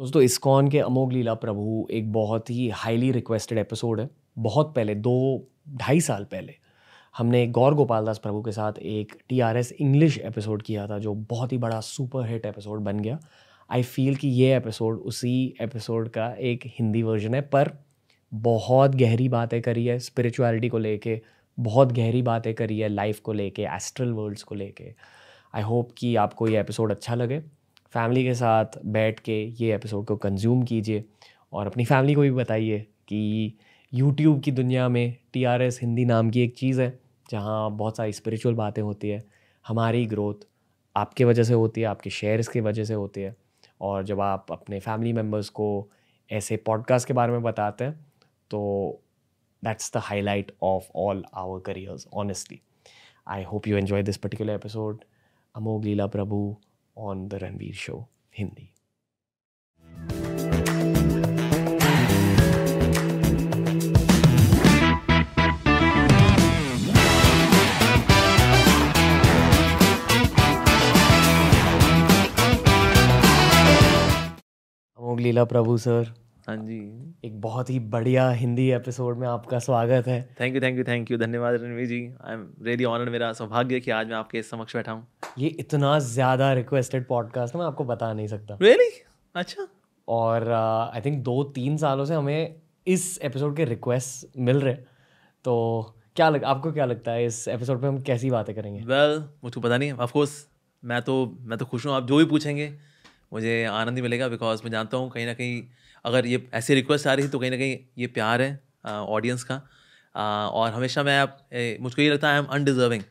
दोस्तों, इस्कॉन के अमोघ लीला प्रभु एक बहुत ही हाईली रिक्वेस्टेड एपिसोड है। बहुत पहले, दो, ढाई साल पहले, हमने गौर गोपाल दास प्रभु के साथ एक T R S English episode किया था, जो बहुत ही बड़ा सुपर हिट एपिसोड बन गया। आई फील कि ये एपिसोड उसी एपिसोड का एक हिंदी वर्जन है, पर बहुत गहरी बातें करी है स्पिरिचुअलिटी को लेके, बहुत गहरी बातें करी है लाइफ को लेके एस्ट्रल वर्ल्ड्स को लेके। आई होप कि आपको ये एपिसोड अच्छा लगे। फैमिली के साथ बैठ के ये एपिसोड को कंज्यूम कीजिए और अपनी फैमिली को भी बताइए कि यूट्यूब की दुनिया में टी आर एस हिंदी नाम की एक चीज़ है, जहाँ बहुत सारी स्पिरिचुअल बातें होती है। हमारी ग्रोथ आपके वजह से होती है, आपके शेयर्स की वजह से होती है। और जब आप अपने फैमिली मेंबर्स को ऐसे पॉडकास्ट के बारे में बताते हैं तो that's the highlight of all our careers honestly I hope you enjoy this particular episode Amogh Lila Prabhu on the Ranveer Show Hindi. Amogh Lila Prabhu sir हाँ जी। एक बहुत ही बढ़िया हिंदी एपिसोड में आपका स्वागत है। Thank you thank you thank you धन्यवाद Ranveer ji. I am really honoured मेरा सौभाग्य कि आज मैं आपके समक्ष बैठा हूँ। ये इतना ज़्यादा रिक्वेस्टेड पॉडकास्ट मैं आपको बता नहीं सकता। रियली अच्छा। और आई uh, थिंक दो तीन सालों से हमें इस एपिसोड के रिक्वेस्ट मिल रहे तो क्या लग आपको क्या लगता है इस एपिसोड पे हम कैसी बातें करेंगे? वेल well, मुझको पता नहीं ऑफ़ कोर्स मैं तो मैं तो खुश हूँ। आप जो भी पूछेंगे मुझे आनंद ही मिलेगा बिकॉज़ मैं जानता हूँ कहीं ना कहीं अगर ये ऐसी रिक्वेस्ट आ रही है तो कहीं ना कहीं ये प्यार है ऑडियंस का। आ, और हमेशा मैं आप मुझको ये लगता है आई एम अनडिजर्विंग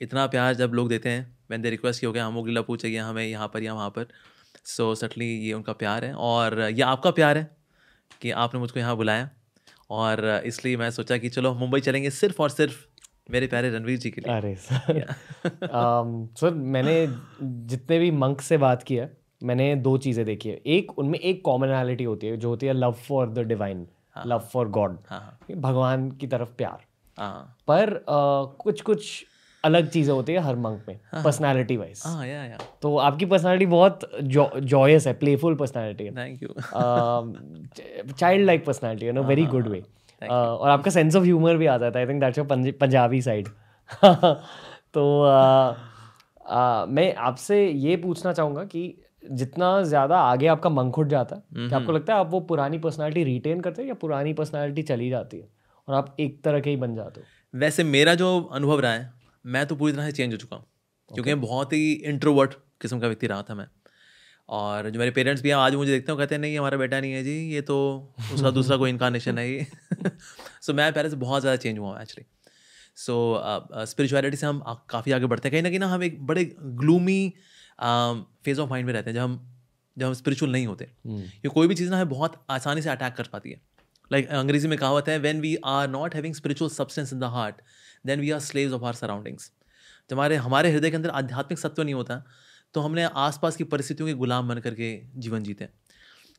इतना प्यार जब लोग देते हैं मैंने रिक्वेस्ट की हो गया हम लीला पूछेगी हमें यहाँ पर या वहाँ पर सो so, सटली ये उनका प्यार है। और ये आपका प्यार है कि आपने मुझको यहाँ बुलाया। और इसलिए मैं सोचा कि चलो मुंबई चलेंगे सिर्फ़ और सिर्फ़ मेरे प्यारे रणवीर जी के लिए। अरे सर। सर मैंने जितने भी मंक से बात किया मैंने दो चीज़ें देखी है। एक उनमें एक कॉमनैलिटी होती है जो होती है love for the divine love for God भगवान की तरफ़ प्यार। हाँ. पर uh, कुछ कुछ अलग चीज़ें होती है हर मंक में पर्सनालिटी हाँ। वाइज तो आपकी पर्सनालिटी बहुत जॉयस है प्लेफुल पर्सनालिटी है। Thank you child like personality है नो वेरी गुड वे और आपका सेंस ऑफ़ ह्यूमर भी आ जाता है I think that's your Punjabi side तो uh, uh, मैं आपसे ये पूछना चाहूँगा कि जितना ज़्यादा आगे आपका मंक खुट जाता है क्या आपको लगता है आप वो पुरानी पर्सनालिटी रिटेन करते हैं या पुरानी पर्सनालिटी चली जाती है और आप एक तरह के ही बन जाते हो? वैसे मेरा जो अनुभव रहा है मैं तो पूरी तरह से चेंज हो चुका हूँ okay. क्योंकि बहुत ही इंट्रोवर्ट किस्म का व्यक्ति रहा था मैं। और जो मेरे पेरेंट्स भी हैं आज मुझे देखते हैं कहते हैं नहीं हमारा बेटा नहीं है जी ये तो उसका दूसरा कोई इनकारनेशन है ये। सो so, मैं पहले से बहुत ज़्यादा चेंज हुआ हूँ एक्चुअली सो स्पिरिचुअलिटी से हम काफ़ी आगे बढ़ते हैं। कहीं ना कहीं ना हम एक बड़े ग्लूमी फ़ेज़ ऑफ़ माइंड में रहते हैं जब हम जब हम स्पिरिचुअल नहीं होते। Hmm. ये कोई भी चीज़ ना है बहुत आसानी से अटैक कर पाती है। लाइक like, अंग्रेज़ी में कहावत है when we are not having spiritual substance in the heart then we are slaves of our surroundings जब हमारे हमारे हृदय के अंदर आध्यात्मिक सत्व नहीं होता तो हमने आसपास की परिस्थितियों के गुलाम बन करके जीवन जीते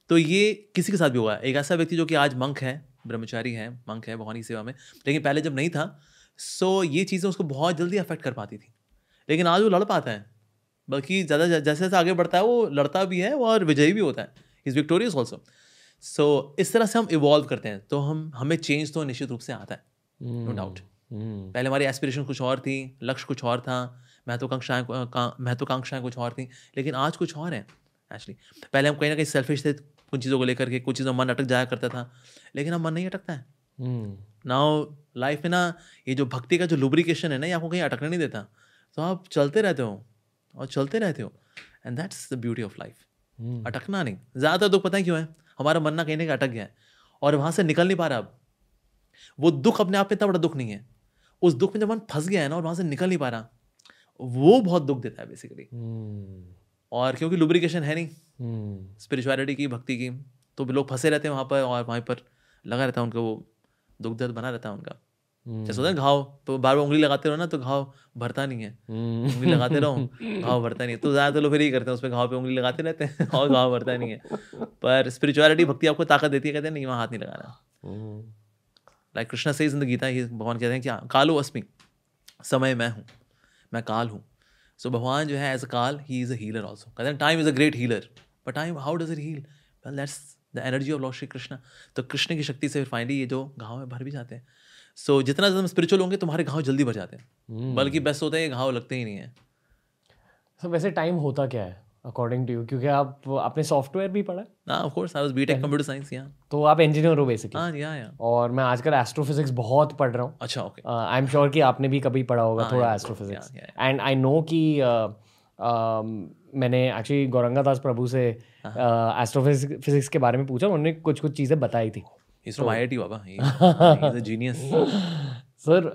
तो ये किसी के साथ भी हुआ एक ऐसा व्यक्ति जो कि आज मंक है ब्रह्मचारी है मंक है भगवानी सेवा में लेकिन पहले जब नहीं था सो ये चीज़ें उसको बहुत जल्दी अफेक्ट कर पाती थी। लेकिन आज वो लड़ पाता है। बल्कि ज़्यादा जैसे जैसे आगे बढ़ता है वो लड़ता भी है और विजयी भी होता है इज़ विक्टोरियस ऑल्सो सो इस तरह से हम इवॉल्व करते हैं तो हम हमें चेंज तो निश्चित रूप से आता है नो hmm. Doubt hmm. पहले हमारी एस्पिरेशन कुछ और थी लक्ष्य कुछ और था महत्वाकांक्षाएँ महत्वाकांक्षाएँ कुछ और थी लेकिन आज कुछ और हैं एक्चुअली पहले हम कहीं ना कहीं सेल्फिश थे कुछ चीज़ों को लेकर के कुछ चीज़ों मन अटक जाया करता था लेकिन अब मन नहीं अटकता है नाउ hmm. लाइफ में ना ये जो भक्ति का जो लुब्रिकेशन है ना ये आपको कहीं अटकने नहीं देता तो आप चलते रहते हो और चलते रहते हो। And that's the beauty of life अटकना नहीं। ज़्यादातर दुख पता है क्यों है? हमारा मन ना कहने का अटक गया है। और वहाँ से निकल नहीं पा रहा अब। वो दुख अपने आप में इतना बड़ा दुख नहीं है। उस दुख में जब मन फंस गया है ना और वहाँ से निकल नहीं पा रहा वो बहुत दुख देता है बेसिकली hmm. और क्योंकि लुब्रिकेशन है नहीं। Spirituality hmm. की भक्ति की तो लोग फंसे रहते हैं वहाँ पर और वहाँ पर लगा रहता है उनको वो दुख दर्द बना रहता है उनका। जैसे होता है घाव तो बार बार उंगली लगाते रहो ना तो घाव भरता नहीं है। हम्म। उंगली लगाते रहो घाव भरता नहीं है। तो ज़्यादातर लोग फिर ही करते हैं उसमें घाव पे उंगली लगाते रहते हैं और घाव भरता नहीं है। पर स्पिरिचुअलिटी भक्ति आपको ताकत देती है कहते हैं नहीं वहाँ हाथ नहीं लगाना। लाइक कृष्णा से इन गीता ही भगवान कहते हैं क्या कालो अस्मि समय मैं हूँ मैं काल हूँ। सो भगवान जो है as a kaal he is a healer also कहते हैं time is a great healer but time how does it heal well that's the energy of lord Shri Krishna तो कृष्ण की शक्ति से फिर फाइनली ये जो घाव में भर भी जाते हैं। सो so, जितना ज़्यादा स्पिरिचुअल होंगे तुम्हारे घाव जल्दी भर जाते हैं। हम्म। बल्कि बेस्ट होता है ये घाव लगते ही नहीं है। सो वैसे टाइम होता क्या है अकॉर्डिंग टू यू क्योंकि आप आपने सॉफ्टवेयर भी पढ़ा ना of course I was BTech computer science या तो आप इंजीनियर हो बेसिकली हाँ या या और मैं आजकल एस्ट्रोफिजिक्स बहुत पढ़ रहा हूँ। अच्छा ओके आई एम श्योर कि आपने भी कभी पढ़ा होगा थोड़ा एस्ट्रोफिजिक्स हाँ, एंड आई नो कि uh, um, मैंने एक्चुअली गौरंगा दास प्रभु से हाँ। एस्ट्रोफिजिक्स के बारे में पूछा उन्होंने कुछ कुछ चीज़ें बताई थी। Is from IIT Baba he is a genius sir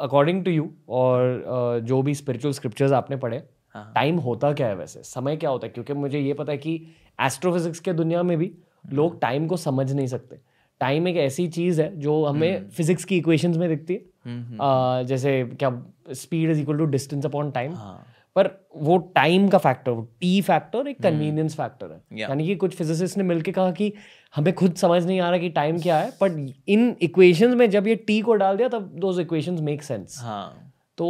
according to you और uh, जो भी स्पिरिचुअल स्क्रिप्चर्स आपने पढ़े हाँ। टाइम होता क्या है वैसे? समय क्या होता है? क्योंकि मुझे ये पता है कि एस्ट्रोफिजिक्स के दुनिया में भी लोग टाइम को समझ नहीं सकते। टाइम एक ऐसी चीज़ है जो हमें फिजिक्स की इक्वेशंस में दिखती है। हम्म, Uh, जैसे क्या speed is equal to distance upon time हाँ। पर वो टाइम का फैक्टर टी फैक्टर एक कन्वीनियंस फैक्टर है। Hmm. यानी कि कुछ फिजिसिस्ट ने मिलकर कहा कि हमें खुद समझ नहीं आ रहा कि टाइम क्या है बट इन इक्वेशंस में जब ये टी को डाल दिया तब दोज इक्वेशंस मेक सेंस हाँ। तो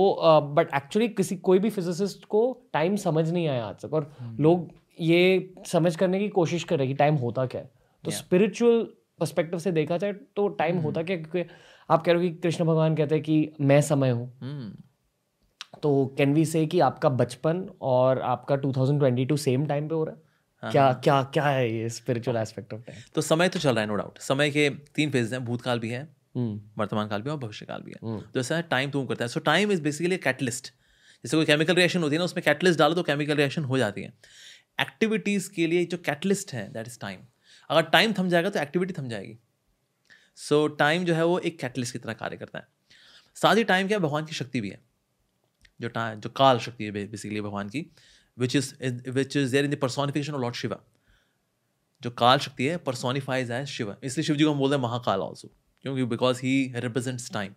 बट एक्चुअली किसी कोई भी फिजिसिस्ट को टाइम समझ नहीं आया आज तक और Hmm. लोग ये समझ करने की कोशिश कर रहे हैं कि टाइम होता क्या है। तो स्पिरिचुअल पर्सपेक्टिव से देखा जाए तो टाइम Hmm. होता क्या क्योंकि आप कह रहे हो कि कृष्ण भगवान कहते हैं कि मैं समय हूँ। तो कैन वी से कि आपका बचपन और आपका 2022 सेम टाइम पे हो रहा हाँ, है क्या क्या क्या है ये स्पिरिचुअल एस्पेक्ट ऑफ़ टाइम तो समय तो चल रहा है नो डाउट समय के तीन फ़ेज़ हैं भूतकाल भी है हम्म। वर्तमान काल भी है और भविष्य काल भी है। हम्म। तो ऐसा है टाइम तुम करता है। So time is basically catalyst जैसे कोई केमिकल रिएक्शन होती है ना उसमें कैटलिस्ट डालो तो केमिकल रिएक्शन हो जाती है। एक्टिविटीज़ के लिए जो कैटलिस्ट है दैट इज़ टाइम अगर टाइम थम जाएगा तो एक्टिविटी थम जाएगी। सो so, टाइम जो है वो एक कैटलिस्ट की तरह कार्य करता है। साथ ही टाइम क्या है? भगवान की शक्ति भी है। जो टाइम जो काल शक्ति है बेसिकली भगवान की which is which is there in the personification of lord Shiva जो काल शक्ति है पर्सोनिफाइज एज शिव इसलिए शिव जी को हम बोलते हैं महाकाल ऑल्सो क्योंकि because he represents time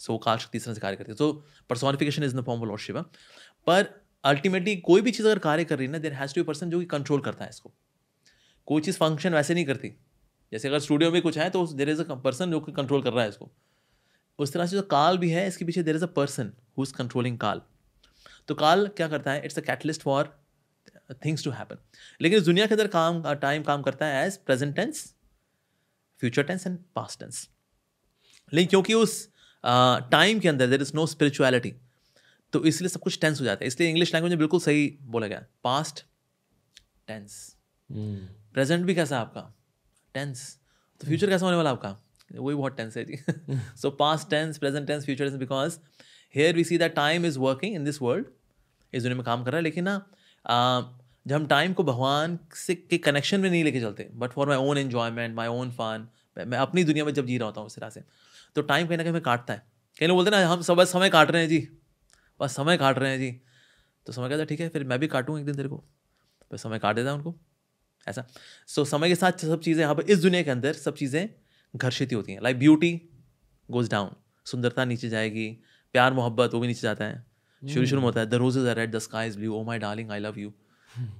so काल शक्ति इस तरह से कार्य करती है. So personification is the form of lord Shiva पर अल्टीमेटली कोई भी चीज़ अगर कार्य कर रही है ना देर हैज़ टू पर्सन जो कि कंट्रोल करता है इसको. कोई चीज़ फ़ंक्शन वैसे नहीं करती. जैसे अगर स्टूडियो में कुछ है तो देर इज़ अ पर्सन जो कि कंट्रोल कर रहा है इसको. उस तरह से जो काल भी है इसके पीछे there is a person who is controlling kaal. तो काल क्या करता है? It's a catalyst for things to happen लेकिन इस दुनिया के अंदर काम टाइम काम करता है as present tense future tense and past tense लेकिन क्योंकि उस टाइम uh, के अंदर देर इज़ नो स्पिरिचुअलिटी तो इसलिए सब कुछ टेंस हो जाता है। इसलिए इंग्लिश लैंग्वेज में बिल्कुल सही बोला गया। पास्ट टेंस प्रेजेंट भी कैसा है आपका? टेंस तो फ्यूचर कैसा होने वाला आपका? वही बहुत टेंस है जी। So past tense present tense future tense because here we see that time is working in this world इस दुनिया में काम कर रहा है लेकिन ना जब हम टाइम को भगवान से के कनेक्शन में नहीं लेके चलते but for my own enjoyment my own fun मैं अपनी दुनिया में जब जी रहा होता हूँ इस तरह से तो टाइम कहीं ना कहीं में काटता है। कहीं लोग बोलते ना हम सब बस समय काट रहे हैं जी। बस समय काट रहे हैं जी। तो समय कहता ठीक है फिर मैं भी काटूँ एक दिन तेरे को। फिर समय काट देता है उनको। ऐसा। सो so, समय के साथ सब चीज़ें यहाँ पर इस दुनिया के अंदर सब चीज़ें घर्षित ही होती हैं। लाइक ब्यूटी गोज डाउन सुंदरता नीचे जाएगी प्यार मोहब्बत वो भी नीचे जाता है। शुरू शुरू में होता है the roses are red the sky is blue O my darling I love you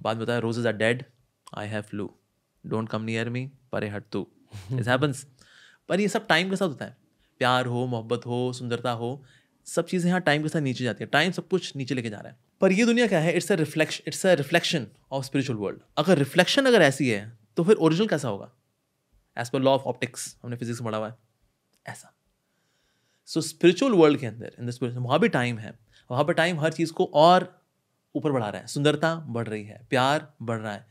बाद में होता है roses are dead I have flu don't come near me परे हट तू. इट हैपन्स पर ये सब टाइम के साथ होता है। प्यार हो मोहब्बत हो सुंदरता हो सब चीज़ें यहाँ टाइम के साथ नीचे जाती है। टाइम सब कुछ नीचे लेके जा रहा है। पर ये दुनिया क्या है? It's a reflection it's a reflection of spiritual world अगर रिफ्लेक्शन अगर ऐसी है तो फिर ओरिजिनल कैसा होगा? As per law of optics हमने फिजिक्स में पढ़ा हुआ है। ऐसा। सो स्पिरिचुअल वर्ल्ड के अंदर इन द स्पिरिचुअल वहाँ भी टाइम है। वहाँ पर टाइम हर चीज़ को और ऊपर बढ़ा रहा है। सुंदरता बढ़ रही है। प्यार बढ़ रहा है।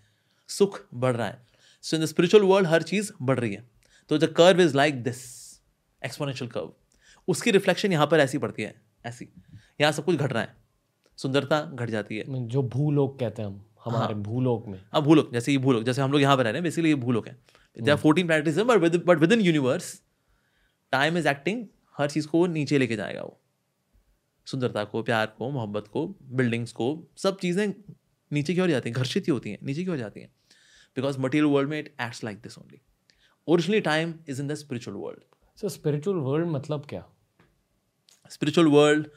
सुख बढ़ रहा है। So in the spiritual world हर चीज़ बढ़ रही है। तो the curve is like this exponential curve उसकी रिफ्लेक्शन यहाँ पर ऐसी पड़ती है। ऐसी। यहाँ सब कुछ घट रहा है। सुंदरता घट जाती है। जो भूलोक कहते हैं हम हमारे हाँ, भूलोक में। अब भूलोक जैसे ये भूलोक जैसे हम लोग यहाँ पर रह रहे हैं बेसिकली ये भूलोक है। They are fourteen planets but but within universe time is acting हर चीज़ को नीचे लेके जाएगा वो। सुंदरता को प्यार को मोहब्बत को बिल्डिंग्स को सब चीज़ें नीचे की ओर जाती हैं घर्षित ही होती हैं नीचे की ओर जाती हैं। बिकॉज़ मटीरियल वर्ल्ड में it acts like this only originally time is in the spiritual world so spiritual world मतलब क्या? Spiritual world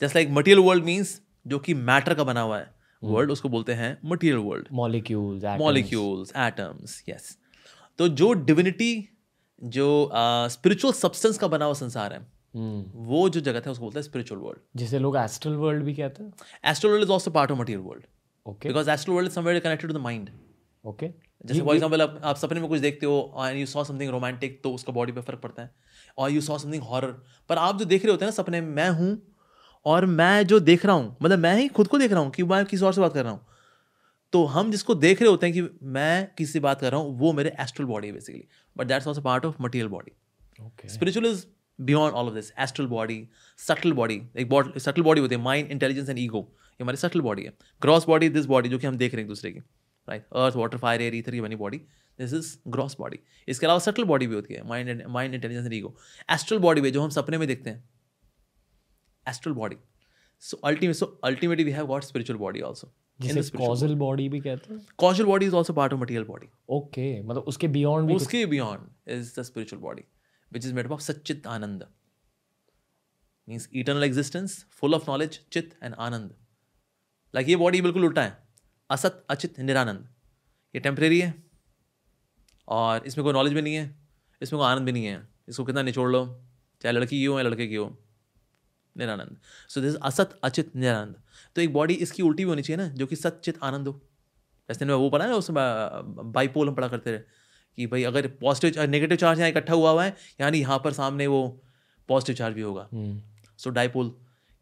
just like material world means जो कि मैटर का बना हुआ है। वर्ल्ड उसको बोलते हैं material world molecules molecules atoms yes तो जो डिविनिटी जो स्पिरिचुअल सब्सटेंस का बना हुआ संसार है Hmm. वो जो जगत है उसको बोलते हैं स्पिरिचुअल वर्ल्ड जिसे लोग एस्ट्रल वर्ल्ड भी कहते हैं। Astral world is also part of material world okay because astral world is somewhere connected to the mind okay जैसे फॉर एग्ज़ाम्पल आप, आप सपने में कुछ देखते हो and you saw something romantic तो उसका बॉडी पे फ़र्क पड़ता है। और यू सॉ समथिंग हॉरर पर आप जो देख रहे होते हैं ना सपने में मैं हूँ और मैं जो देख रहा हूँ मतलब मैं ही खुद को देख रहा हूँ कि मैं किसी और से बात कर रहा हूँ। तो हम जिसको देख रहे होते हैं कि मैं किसी बात कर रहा हूँ वो मेरे एस्ट्रल बॉडी है basically but that's also part of material body spiritual is beyond all of this astral body subtle body एक बॉडी सटल बॉडी होती है माइंड इंटेलिजेंस एंड ईगो ये हमारी सटल बॉडी है. ग्रॉस बॉडी दिस बॉडी जो कि हम देख रहे हैं एक दूसरे की. Right earth water fire air ether ये बनी body this is gross body इसके अलावा सटल बॉडी भी होती है mind mind intelligence and ego astral body भी जो हम सपने में देखते हैं astral body so ultimate so ultimately we have got spiritual body also जिसे कॉजल बॉडी भी कहते हैं। Causal body is also part of material body okay मतलब उसके बियॉन्ड भी उसके beyond is the spiritual body which is made of Sachchit Anand means eternal existence full of knowledge चित and Anand like ये body बिल्कुल उल्टा है। असत अचित निरानंद। ये टेम्परेरी है और इसमें कोई नॉलेज भी नहीं है इसमें कोई आनंद भी नहीं है। इसको कितना निचोड़ लो चाहे लड़की की हो या लड़के की हो। निरानंद। सो दिस असत अचित निरानंद। तो एक बॉडी इसकी उल्टी भी होनी चाहिए ना जो कि सचित आनंद हो। जैसे वो पढ़ा ना उसमें बाईपोल हम पढ़ा करते रहे कि भाई अगर पॉजिटिव नेगेटिव चार्ज यहाँ इकट्ठा हुआ हुआ है यानी यहाँ पर सामने वो पॉजिटिव चार्ज भी होगा। सो डाईपोल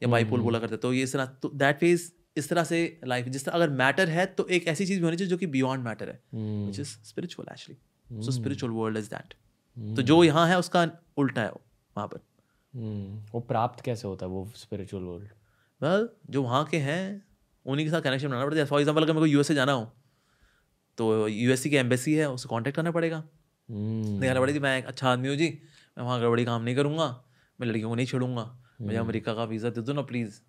या बाईपोल बोला करते तो ये इस तरह तो दैट फ़ेज़ इस तरह से लाइफ जिस तरह अगर मैटर है तो एक ऐसी चीज़ भी होनी चाहिए जो कि बियॉन्ड मैटर है which is spiritual actually so spiritual world is that तो जो यहाँ है उसका उल्टा है वहाँ पर। वो प्राप्त कैसे होता है वो स्पिरिचुअल वर्ल्ड वेल जो वहाँ के हैं उन्हीं के साथ कनेक्शन बनाना पड़ता है। फॉर एग्ज़ाम्पल अगर मेरे को यूएसए जाना हो तो यूएससी की एम्बेसी है उससे कांटेक्ट करना पड़ेगा। दिखाना पड़ेगा मैं एक अच्छा आदमी हूँ जी मैं वहाँ गड़बड़ी काम नहीं करूँगा मैं लड़कियों को नहीं छोड़ूँगा मुझे अमेरिका का वीज़ा दे दो ना प्लीज़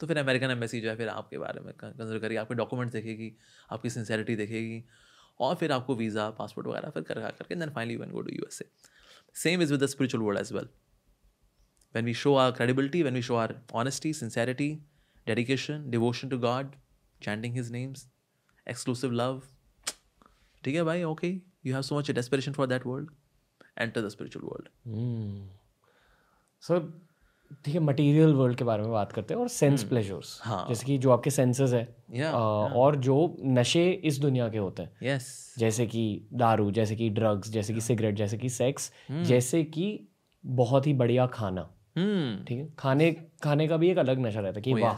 तो फिर अमेरिकन एम्बेसी जो है फिर आपके बारे में कंसिडर करेगी आपके डॉक्यूमेंट्स देखेगी आपकी सिंसेरिटी देखेगी और फिर आपको वीज़ा पासपोर्ट वगैरह फिर कर करके then finally one go to U S A same is with the spiritual world as well when we show our credibility, when we show our honesty, sincerity, dedication, devotion to God, chanting His names, exclusive love. ठीक है भाई okay you have so much desperation for that world enter the spiritual world sir ठीक है material world के बारे में बात करते हैं और सेंस प्लेजर्स हाँ। जैसे कि जो आपके सेंसेस है Yeah, अ, और जो नशे इस दुनिया के होते हैं। यस जैसे कि दारू जैसे कि ड्रग्स जैसे कि सिगरेट जैसे कि सेक्स जैसे कि बहुत ही बढ़िया खाना। ठीक है? खाने खाने का भी एक अलग नशा रहता है कि Oh, वाह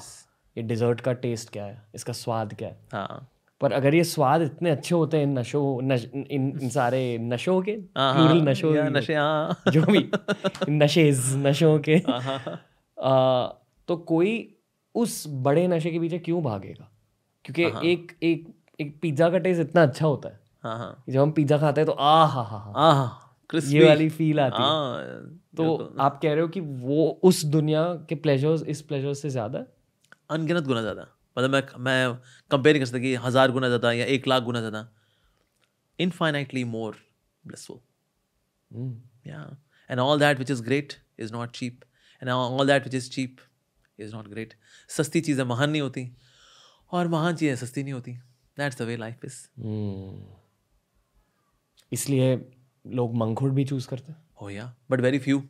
ये डिजर्ट का टेस्ट क्या है? इसका स्वाद क्या है? हाँ। पर अगर ये स्वाद इतने अच्छे होते हैं इन नशों नश, इन, इन सारे नशों के हाँ, plural हाँ, या नशे हाँ। जो भी नशेज नशों के हाँ, हाँ, आ, तो कोई उस बड़े नशे के पीछे क्यों भागेगा? क्योंकि एक एक एक पिज़्ज़ा का टेस्ट इतना अच्छा होता है हाँ हाँ। जब हम पिज़्ज़ा खाते हैं तो आ हा हा हा। ये वाली फील आती है। हाँ। तो आप कह रहे हो कि वो उस दुनिया के प्लेजर्स इस प्लेजर से ज़्यादा? अनगिनत गुना ज़्यादा। मतलब मैं मैं कंपेयर कर सकता कि हज़ार गुना ज़्यादा या एक लाख गुना ज़्यादा। Infinitely more blissful Yeah. And all that which is great is not cheap. And all that which is cheap is not सस्ती चीज़ें महान नहीं होती। और महान चीज़ें सस्ती नहीं होती। That's the way life is. इसलिए लोग मंगखुट भी चूज़ करते हैं। हो या बट वेरी फ्यू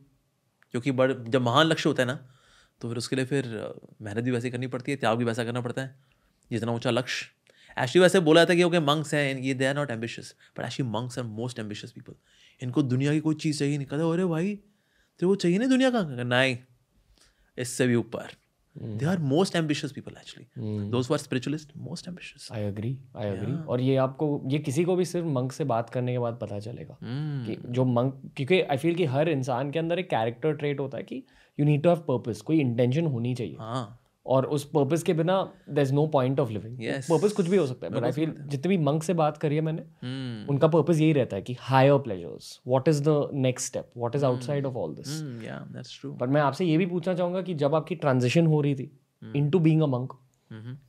क्योंकि बड़, जब महान लक्ष्य होता है ना तो फिर उसके लिए फिर मेहनत भी वैसे करनी पड़ती है, त्याग भी वैसा करना पड़ता है। जितना ऊँचा लक्ष्य। एक्चुअली वैसे बोला था कि ओके मंक्स हैं ये they are not ambitious but actually monks are most ambitious people इनको दुनिया की कोई चीज़ चाहिए नहीं। कहते अरे भाई, तेरे वो चाहिए नहीं दुनिया का नहीं, इससे भी ऊपर। They are most ambitious people actually those are spiritualist most ambitious I agree I agree और ये आपको ये किसी को भी सिर्फ़ मंक से बात करने के बाद पता चलेगा mm. कि जो मंक क्योंकि आई फील कि हर इंसान के अंदर एक कैरेक्टर ट्रेट होता है कि you need to have purpose कोई इंटेंशन होनी चाहिए। हाँ। और उस पर्पज़ के बिना there is no point of living. Purpose कुछ भी हो सकता है बट आई फील जितने भी मंक से बात करी है मैंने Hmm. उनका पर्पज़ यही रहता है कि higher pleasures what is the next step what is outside of all this yeah, that's true. पर मैं आपसे ये भी पूछना चाहूँगा कि जब आपकी ट्रांजिशन हो रही थी into being a monk.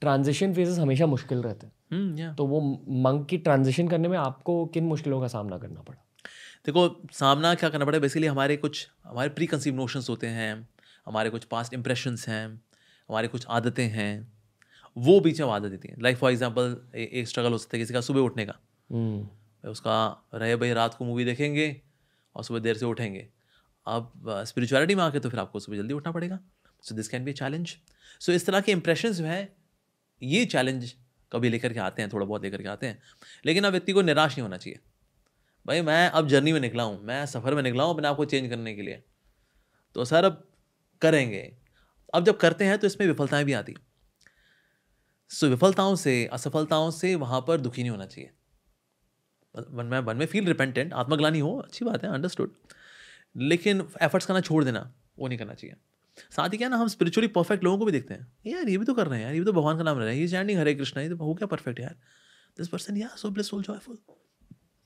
Transition phases हमेशा मुश्किल रहते हैं Hmm, yeah. तो वो मंक की ट्रांजिशन करने में आपको किन मुश्किलों का सामना करना पड़ा देखो सामना क्या करना पड़ेगा बेसिकली हमारे कुछ हमारे प्री कंसीव नोशंस होते हैं हमारे कुछ पास्ट इंप्रेशंस हैं हमारे कुछ आदतें हैं वो बीच में आदत देती हैं। लाइक फॉर एग्ज़ाम्पल एक स्ट्रगल हो सकता है किसी का सुबह उठने का। भाई उसका रहे भाई रात को मूवी देखेंगे और सुबह देर से उठेंगे। अब स्पिरिचुअलिटी में आके तो फिर आपको सुबह जल्दी उठना पड़ेगा। So this can be challenge सो इस तरह के इंप्रेशन जो है ये चैलेंज कभी लेकर के आते हैं थोड़ा बहुत लेकर के आते हैं। लेकिन अब व्यक्ति को निराश नहीं होना चाहिए। भाई मैं अब जर्नी में निकला हूँ मैं सफ़र में निकला हूँ अपने आप को चेंज करने के लिए। तो सर अब करेंगे। अब जब करते हैं तो इसमें विफलताएँ भी आती सो विफलताओं से, असफलताओं से वहाँ पर दुखी नहीं होना चाहिए। वन, में वन में फील रिपेंटेंट आत्मग्लानी हो, अच्छी बात है अंडरस्टूड लेकिन एफर्ट्स करना छोड़ देना, वो नहीं करना चाहिए। साथ ही क्या ना, हम स्पिरिचुअली परफेक्ट लोगों को भी देखते हैं। यार, ये भी तो कर रहे हैं यार, ये भी तो भगवान का नाम रहे हैं, ये चैंडिंग हरे कृष्ण, ये तो हो क्या परफेक्ट यार। दिस पर्सन यार so blissful joyful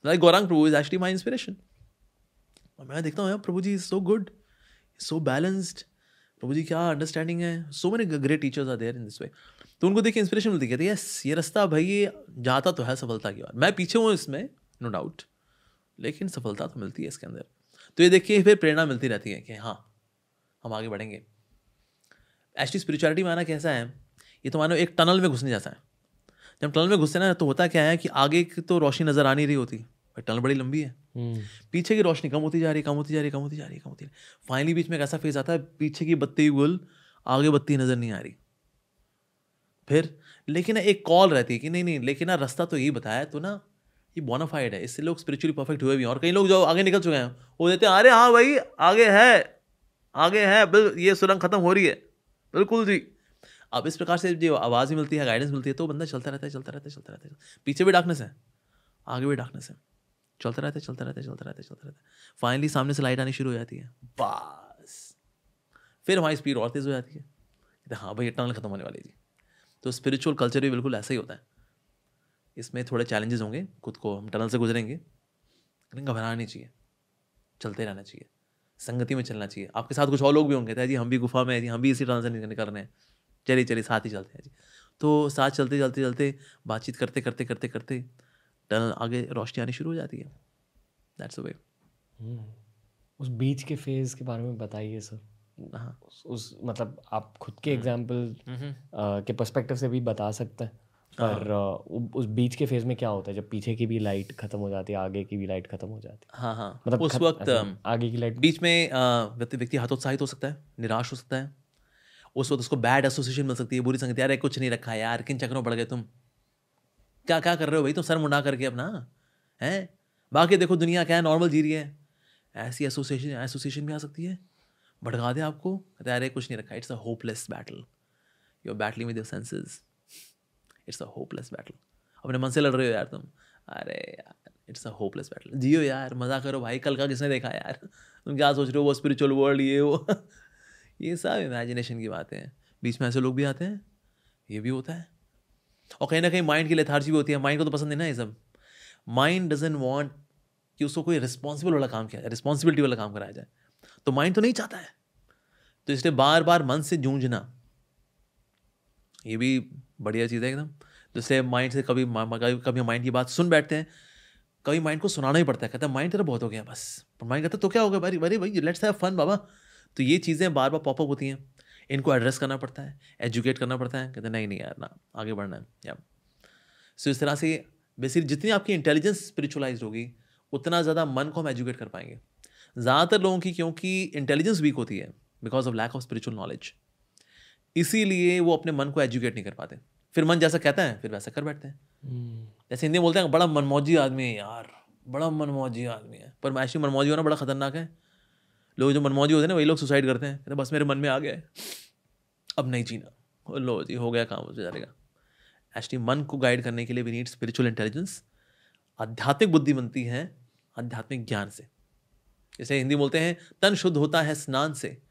like Gaurang Prabhu is actually my inspiration मैं देखता हूँ यार Prabhu ji is so good so balanced Prabhu ji, क्या अंडरस्टैंडिंग है? So many great teachers are there in this way तो उनको देखिए इंस्पिरेशन मिलती है यस ये रास्ता भाई, ये जाता तो है सफलता की ओर मैं पीछे हूँ इसमें नो डाउट लेकिन सफलता तो मिलती है इसके अंदर। तो ये देखिए फिर प्रेरणा मिलती रहती है कि हाँ हम आगे बढ़ेंगे। एक्चुअली स्पिरिचुअलिटी में आना कैसा है? ये तो मानो एक टनल में घुसने जैसा है। जब टनल में घुसते ना तो होता क्या है कि आगे की तो रोशनी नज़र आ नहीं रही होती। भाई टनल बड़ी लंबी है। हम्म। पीछे की रोशनी कम होती जा रही है कम होती जा रही है कम होती जा रही है कम होती जा रही फाइनली बीच में एक ऐसा फ़ेज़ आता है पीछे की बत्ती गुल आगे बत्ती नज़र नहीं आ रही। फिर लेकिन ना एक कॉल रहती है कि नहीं नहीं लेकिन ना रास्ता तो यही बताया तो ना ये बोनाफाइड है इससे लोग स्पिरिचुअली परफेक्ट हुए भी हैं। और कई लोग जो आगे निकल चुके हैं वो देते हैं अरे हाँ भाई आगे है आगे है बिल ये सुरंग खत्म हो रही है। बिल्कुल जी। अब इस प्रकार से जो आवाज़ भी मिलती है गाइडेंस मिलती है तो बंदा चलता रहता है चलता रहता है चलता रहता है। पीछे भी डार्कनेस है आगे भी डार्कनेस है। चलता रहता है चलता रहता है चलता रहता है चलता रहता। है फाइनली सामने से लाइट आनी शुरू हो जाती है। बस। फिर हमारी स्पीड और तेज़ हो जाती है। हाँ भाई टनल खत्म होने वाली जी। तो स्पिरिचुअल कल्चर भी बिल्कुल ऐसा ही होता है। इसमें थोड़े चैलेंजेस होंगे, खुद को हम टनल से गुजरेंगे, लेकिन घबराना नहीं चाहिए। चलते रहना चाहिए। संगति में चलना चाहिए। आपके साथ कुछ और लोग भी होंगे जी, हम भी गुफा में हैं जी, हम भी इसी टनल से निकल रहे हैं। चलिए चलिए, साथ ही चलते हैं जी। तो साथ चलते चलते चलते, बातचीत करते करते करते करते टनल आगे रोशनी आनी शुरू हो जाती है। दैट्स वे उस बीच के फ़ेज़ के बारे में बताइए सर हाँ। उस, उस मतलब आप खुद के एग्ज़ाम्पल के पर्सपेक्टिव से भी बता सकते हैं। पर हाँ। उस बीच के फ़ेज़ में क्या होता है? जब पीछे की भी लाइट खत्म हो जाती है आगे की भी लाइट खत्म हो जाती है। हाँ हाँ। मतलब उस वक्त आगे की लाइट बीच में व्यक्ति व्यक्ति हतोत्साहित हो सकता है निराश हो सकता है। उस वक्त उसको बैड एसोसिएशन मिल सकती है बुरी संगति यार कुछ नहीं रखा यार किन चक्रों पड़ गए तुम? क्या क्या कर रहे हो भाई? तुम सर मुंडा करके अपना, हैं? बाकी देखो, दुनिया क्या है नॉर्मल जी रही है। ऐसी एसोसिएशन एसोसिएशन भी आ सकती है। भड़का दे आपको। कहते अरे, कुछ नहीं रखा। It's a hopeless battle you are battling with your senses it's a hopeless battle अपने मन से लड़ रहे हो यार तुम। अरे यार इट्स अ होपलेस बैटल जियो यार मज़ा करो भाई। कल का किसने देखा यार? तुम क्या सोच रहे हो, वो स्पिरिचुअल वर्ल्ड ये, वो? ये सब इमेजिनेशन की बातें हैं। बीच में ऐसे लोग भी आते हैं। ये भी होता है। और कहीं ना कहीं माइंड की लेथार्जी भी होती है। माइंड को तो पसंद नहीं ना ये सब। माइंड डजन वॉन्ट कि उसको कोई रिस्पॉन्सिबल वाला काम किया जाए रिस्पॉन्सिबिलिटी वाला काम कराया जाए। तो माइंड तो नहीं चाहता है। तो इसलिए बार बार मन से जूझना, ये भी बढ़िया चीज़ है एकदम। जैसे माइंड से कभी कभी माइंड की बात सुन बैठते हैं, कभी माइंड को सुनाना ही पड़ता है। कहता है माइंड तेरा बहुत हो गया बस। माइंड कहता तो क्या हो गया? भाई भाई भाई लेट्स हैव फन बाबा। तो ये चीज़ें बार बार पॉपअप होती हैं। इनको एड्रेस करना पड़ता है एजुकेट करना पड़ता है कहते नहीं नहीं यार ना आगे बढ़ना है या. सो इस तरह से बेसिकली जितनी आपकी इंटेलिजेंस स्पिरिचुअलाइज होगी उतना ज़्यादा मन को हम एजुकेट कर पाएँगे। ज़्यादातर लोगों की क्योंकि इंटेलिजेंस वीक होती है because of lack of spiritual knowledge इसीलिए वो अपने मन को एजुकेट नहीं कर पाते। फिर मन जैसा कहता है फिर वैसा कर बैठते हैं। हम्म, जैसे हिंदी में बोलते हैं बड़ा मनमौजी आदमी है यार बड़ा मनमौजी आदमी है। पर एक्चुअली मनमौजी होना बड़ा खतरनाक है लोग जो मनमौजी होते हैं ना वही लोग सुसाइड करते हैं। कहते बस मेरे मन में आ गया है। अब नहीं जीना। लो जी हो गया काम हो जाएगा एक्चुअली मन को गाइड करने के लिए वी नीड स्पिरिचुअल इंटेलिजेंस आध्यात्मिक बुद्धि बनती है आध्यात्मिक ज्ञान से। जैसे हिंदी बोलते हैं तन शुद्ध होता है स्नान से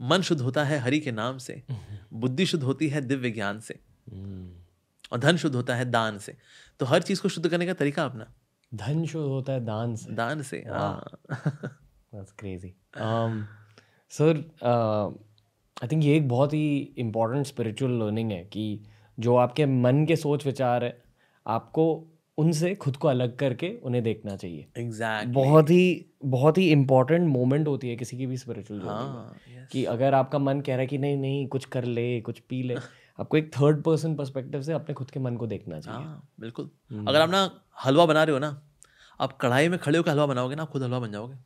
मन शुद्ध होता है हरि के नाम से बुद्धि शुद्ध होती है दिव्य ज्ञान से हम्म, और धन शुद्ध होता है दान से। तो हर चीज़ को शुद्ध करने का तरीका अपना। धन शुद्ध होता है दान से। दान से हाँ। That's crazy. Um, sir, uh, I think ये एक बहुत ही इम्पोर्टेंट स्पिरिचुअल लर्निंग है कि जो आपके मन के सोच विचार है आपको उनसे खुद को अलग करके उन्हें देखना चाहिए। एग्जैक्ट बहुत ही बहुत ही इम्पोर्टेंट मोमेंट होती है किसी की भी स्पिरिचुअल हाँ yes. कि अगर आपका मन कह रहा है कि नहीं नहीं कुछ कर ले कुछ पी ले आपको एक थर्ड पर्सन पर्सपेक्टिव से अपने खुद के मन को देखना चाहिए। हाँ बिल्कुल। अगर आप ना हलवा बना रहे हो ना आप कढ़ाई में खड़े होकर हलवा बनाओगे ना आप खुद हलवा बन जाओगे।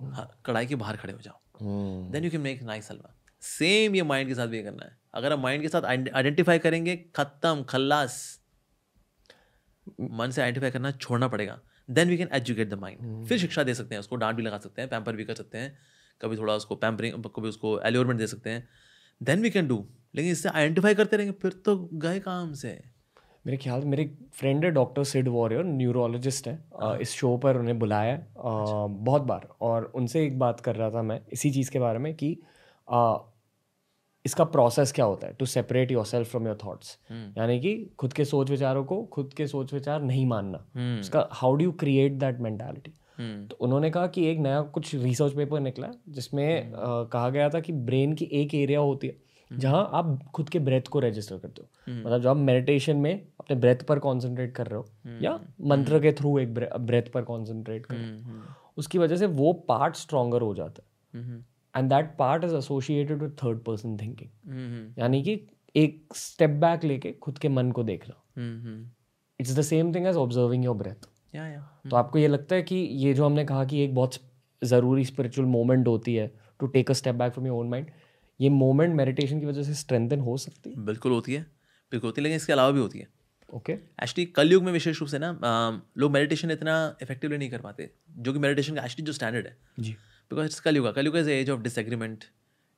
कढ़ाई के बाहर खड़े हो जाओ। Then you can make nice halwa. Same ये माइंड के साथ भी करना है। अगर हम माइंड के साथ आइडेंटिफाई करेंगे खत्म खल्लास। मन से आइडेंटिफाई करना छोड़ना पड़ेगा। Then we can educate the mind फिर शिक्षा दे सकते हैं उसको डांट भी लगा सकते हैं पैम्पर भी कर सकते हैं। कभी थोड़ा उसको पैम्परिंग कभी उसको एल्योरमेंट दे सकते हैं। देन वी कैन डू लेकिन इससे आइडेंटिफाई करते रहेंगे फिर तो गए काम से। मेरे ख्याल मेरे फ्रेंड है डॉक्टर सिड वॉरियर न्यूरोलॉजिस्ट है। इस शो पर उन्हें बुलाया है। बहुत बार। और उनसे एक बात कर रहा था मैं इसी चीज़ के बारे में कि इसका प्रोसेस क्या होता है to separate yourself from your thoughts यानी कि खुद के सोच विचारों को खुद के सोच विचार नहीं मानना। उसका how do you create that mentality तो उन्होंने कहा कि एक नया कुछ रिसर्च पेपर निकला जिसमें आ, कहा गया था कि ब्रेन की एक एरिया होती है जहाँ आप खुद के ब्रेथ को रजिस्टर करते हो। मतलब जब आप मेडिटेशन में अपने ब्रेथ पर कॉन्सेंट्रेट कर रहे हो या मंत्र के थ्रू एक ब्रेथ पर कॉन्सेंट्रेट कर रहे हो। उसकी वजह से वो पार्ट स्ट्रॉन्गर हो जाता है। And that part is associated with third person thinking यानी कि एक स्टेप बैक लेके खुद के मन को देखना it's the same thing as observing your breath तो आपको ये लगता है कि ये जो हमने कहा कि एक बहुत ज़रूरी स्पिरिचुअल मोमेंट होती है to take a step back from your own mind ये मोमेंट मेडिटेशन की वजह से स्ट्रेंथन हो सकती है। बिल्कुल होती है। बिल्कुल होती है लेकिन इसके अलावा भी होती है। ओके एक्चुअली कलयुग में विशेष रूप से ना लोग मेडिटेशन इतना इफेक्टिवली नहीं कर पाते जो कि मेडिटेशन का एक्चुअली जो स्टैंडर्ड है। जी। Because it's Kalyug Kalyug is age of disagreement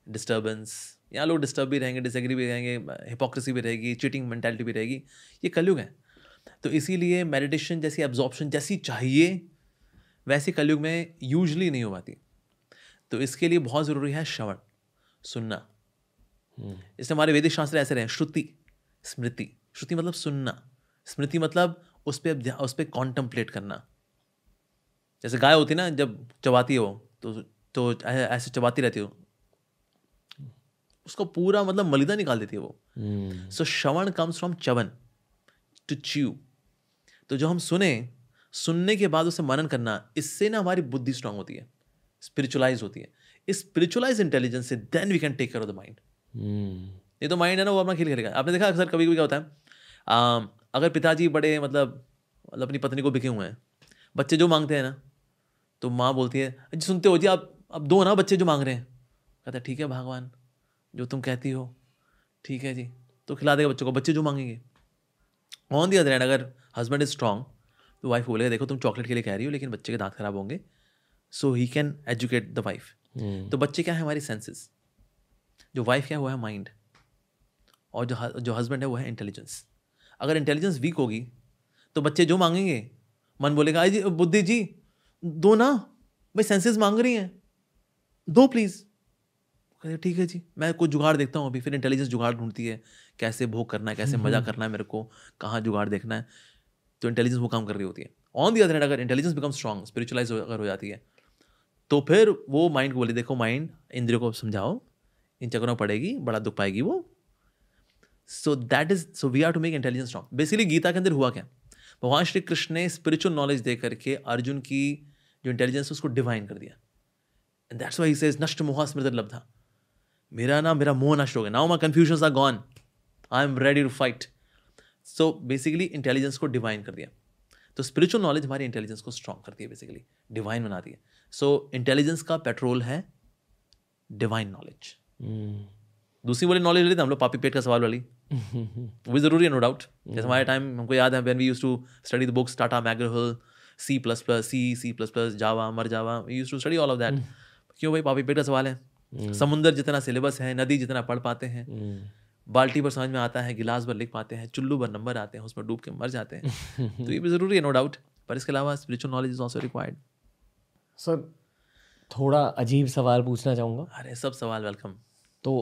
disturbance यहाँ लोग डिस्टर्ब भी रहेंगे डिसएग्री भी रहेंगे हिपोक्रेसी भी रहेगी चीटिंग मैंटेलिटी भी रहेगी। ये कलयुग है। तो इसीलिए मेडिटेशन जैसी एब्जॉर्प्शन जैसी चाहिए वैसी कलयुग में यूजली नहीं हो पाती। तो इसके लिए बहुत ज़रूरी है श्रवण सुनना। हम्म। इसलिए हमारे वैदिक शास्त्र ऐसे रहे श्रुति स्मृति। श्रुति मतलब सुनना। स्मृति मतलब उस पर उस पर कॉन्टम्पलेट करना। जैसे गाय होती ना जब चबाती हो तो तो ऐसे चबाती रहती हो उसको पूरा मतलब मलिदा निकाल देती है वो। सो श्रवण comes from Chyavan to chew तो जो हम सुने सुनने के बाद उसे मनन करना इससे ना हमारी बुद्धि स्ट्रांग होती है स्पिरिचुअलाइज होती है। इस स्पिरिचुअलाइज इंटेलिजेंस से then we can take care of the mind ये तो माइंड है ना वो अपना खेल खेलेगा। आपने देखा अक्सर कभी कभी क्या होता है? आ, अगर पिताजी बड़े मतलब मतलब अपनी पत्नी को बिके हुए हैं बच्चे जो मांगते हैं ना तो माँ बोलती है जी सुनते हो जी आप अब दो ना बच्चे जो मांग रहे हैं। कहता है ठीक है भगवान जो तुम कहती हो ठीक है जी तो खिला देगा बच्चों को बच्चे जो मांगेंगे। ऑन दी अदर एंड अगर हस्बैंड इज़ स्ट्रॉन्ग तो वाइफ बोलेगा देखो तुम चॉकलेट के लिए कह रही हो लेकिन बच्चे के दांत खराब होंगे so he can educate the wife तो बच्चे क्या है हमारी सेंसेस जो वाइफ क्या है वो है माइंड और जो जो हस्बैंड है वो है इंटेलिजेंस अगर इंटेलिजेंस वीक होगी तो बच्चे जो मांगेंगे मन बोलेगा जी बुद्धि जी दो ना भाई सेंसेस मांग रही हैं दो प्लीज़ ठीक है जी मैं कुछ जुगाड़ देखता हूँ अभी। फिर इंटेलिजेंस जुगाड़ ढूंढती है कैसे भोग करना है कैसे मज़ा करना है मेरे को कहाँ जुगाड़ देखना है तो इंटेलिजेंस वो काम कर रही होती है। ऑन दी अदर हैंड अगर इंटेलिजेंस बिकम स्ट्रॉन्ग स्पिरिचुअलाइज अगर हो जाती है तो फिर वो माइंड को बोले देखो माइंड इंद्रियों को समझाओ इन चक्रों पड़ेगी बड़ा दुख पाएगी वो so that is so we are to make intelligence strong basically Gita के अंदर हुआ क्या? भगवान श्री कृष्ण ने स्पिरिचुअल नॉलेज दे करके अर्जुन की जो इंटेलिजेंस है उसको डिवाइन कर दिया। एंड दैट्स वाई से नष्ट मोह स्मृत लब्धा। मेरा ना मेरा मोह नष्ट हो गया। Now my confusion are gone I am ready to fight so basically intelligence को डिवाइन कर दिया। तो स्पिरिचुअल नॉलेज हमारी इंटेलिजेंस को स्ट्रॉन्ग करती है बेसिकली डिवाइन बनाती है। सो so, इंटेलिजेंस का पेट्रोल है डिवाइन नॉलेज hmm. दूसरी वाली नॉलेज लेते हम लोग पापी पेट का सवाल वाली। वो ज़रूरी है नो डाउट जैसे हमारे टाइम हमको याद है when we use to study the books Tata McGraw Hill C plus plus C C plus plus Java मर Java use to study all of that क्यों भाई? पापी पेट का सवाल है। Hmm. समुंदर जितना सिलेबस है नदी जितना पढ़ पाते हैं hmm. बाल्टी पर समझ में आता है गिलास पर लिख पाते हैं चुल्लू पर नंबर आते हैं उसमें डूब के मर जाते हैं। तो ये भी ज़रूरी है नो डाउट पर इसके अलावा spiritual knowledge is also required sir थोड़ा अजीब सवाल पूछना चाहूँगा। अरे सब सवाल वेलकम तो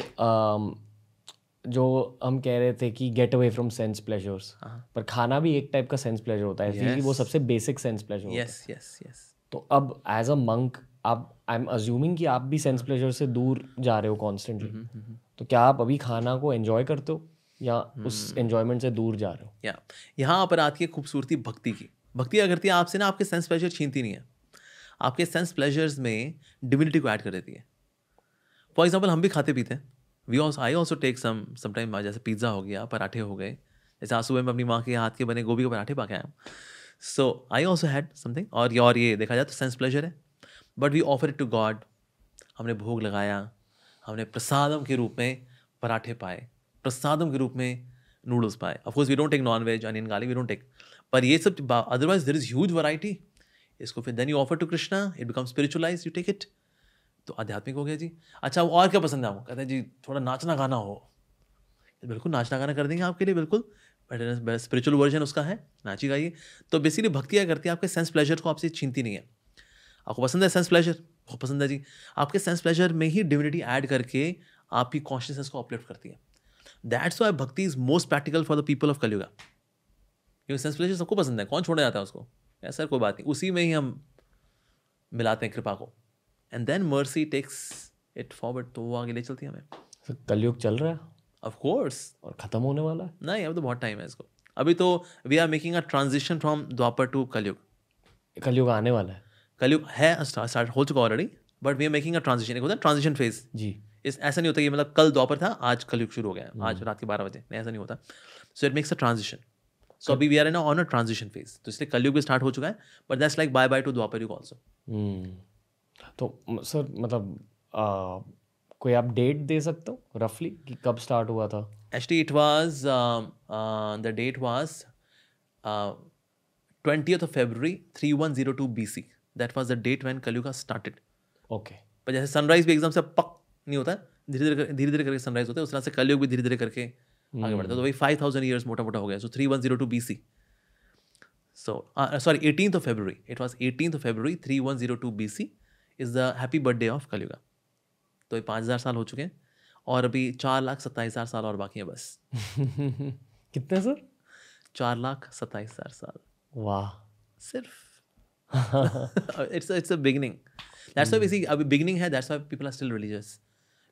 जो हम कह रहे थे कि get away from sense pleasures पर खाना भी एक टाइप का सेंस प्लेजर होता है। Yes. वो सबसे बेसिक सेंस प्लेजर yes, है। यस यस तो अब एज अ मंक आप आई एम अज्यूमिंग कि आप भी सेंस प्लेजर से दूर जा रहे हो कॉन्स्टेंटली हम्म, हम्म, तो क्या आप अभी खाना को एंजॉय करते हो? या mm -hmm. उस एंजॉयमेंट से दूर जा रहे हो? या यहाँ पर आती है खूबसूरती भक्ति की। भक्ति अगर करती है आपसे ना आपके सेंस प्लेजर छीनती नहीं है। आपके सेंस प्लेजर्स में डिविनिटी को ऐड कर देती है। फॉर एग्ज़ाम्पल हम भी खाते पीते हैं। We also I also take some sometime जैसे पिज़्ज़ा हो गया, पराठे हो गए। जैसे आज सुबह में अपनी माँ के हाथ के बने गोभी के पराठे पा के आया so I also had something और ये और ये देखा जाए तो सेंस प्लेजर है। But we offer it to God हमने भोग लगाया। हमने प्रसादम के रूप में पराठे पाए। प्रसादम के रूप में नूडल्स पाए। Of course we don't take non veg onion गाली वी डोंट टेक पर ये सब otherwise there is huge variety इसको फिर then you offer to Krishna it become spiritualize you take it तो आध्यात्मिक हो गया जी। अच्छा वो और क्या पसंद है आपको? कहते हैं, जी, थोड़ा नाचना गाना हो। बिल्कुल, नाचना गाना कर देंगे आपके लिए, बिल्कुल। स्पिरिचुअल वर्जन उसका है, नाची गाइए। तो बेसिकली भक्ति क्या करती है? आपके सेंस प्लेजर को आपसे छीनती नहीं है। आपको पसंद है सेंस प्लेजर बहुत पसंद है जी। आपके सेंस प्लेजर में ही डिविनिटी ऐड करके आपकी कॉन्शियसनेस को अपलिफ्ट करती है। That's why bhakti is most practical for the people of Kalyuga क्योंकि सेंस प्लेजर सबको पसंद है। कौन छोड़ा जाता है उसको? ऐसा कोई बात नहीं। उसी में ही हम मिलाते हैं कृपा को। And then mercy takes it forward तो वो आगे ले चलती है हमें। कलयुग चल रहा है? ऑफ़ कोर्स और ख़त्म होने वाला है? नहीं अब तो बहुत टाइम है इसको। अभी तो we are making a transition from Dwapar to Kalyug. Kalyug आने वाला है। कलयुग है स्टार्ट हो चुका already but we are making a transition एक होता है ट्रांजिशन फ़ेज़ जी। इस ऐसा नहीं होता कि मतलब कल द्वापर था आज कलयुग शुरू हो गया आज रात के बारह बजे। नहीं ऐसा नहीं होता। So it makes a transition so अभी we are in on a transition phase तो इसलिए कलयुग भी स्टार्ट हो चुका है but that's like bye bye to Dwapar Yug also hmm. तो सर मतलब आ, कोई आप डेट दे सकते हो रफली कि कब स्टार्ट हुआ था Actually, it was um, uh, the date was uh, 20th of February 3102 BC. That was the date when Kalyuga started. Okay पर जैसे सनराइज भी एकदम से पक नहीं होता धीरे धीरे धीरे धीरे करके सनराइज होता है उस तरह से कलयुग भी धीरे धीरे करके hmm. आगे बढ़ता है तो वही फाइव थाउज़ेंड ईयर्स मोटा मोटा हो गया so three one zero two B C so sorry eighteen of February it was eighteen of February three one zero two B C is the happy birthday of Kalyuga तो ये पाँच हज़ार साल हो चुके हैं और अभी चार लाख सत्ताईस हज़ार साल और बाकी हैं बस। कितने सर? चार लाख सत्ताईस हज़ार साल। वाह। सिर्फ़। It's it's a beginning that's why basic अभी बिगनिंग है that's why people are still religious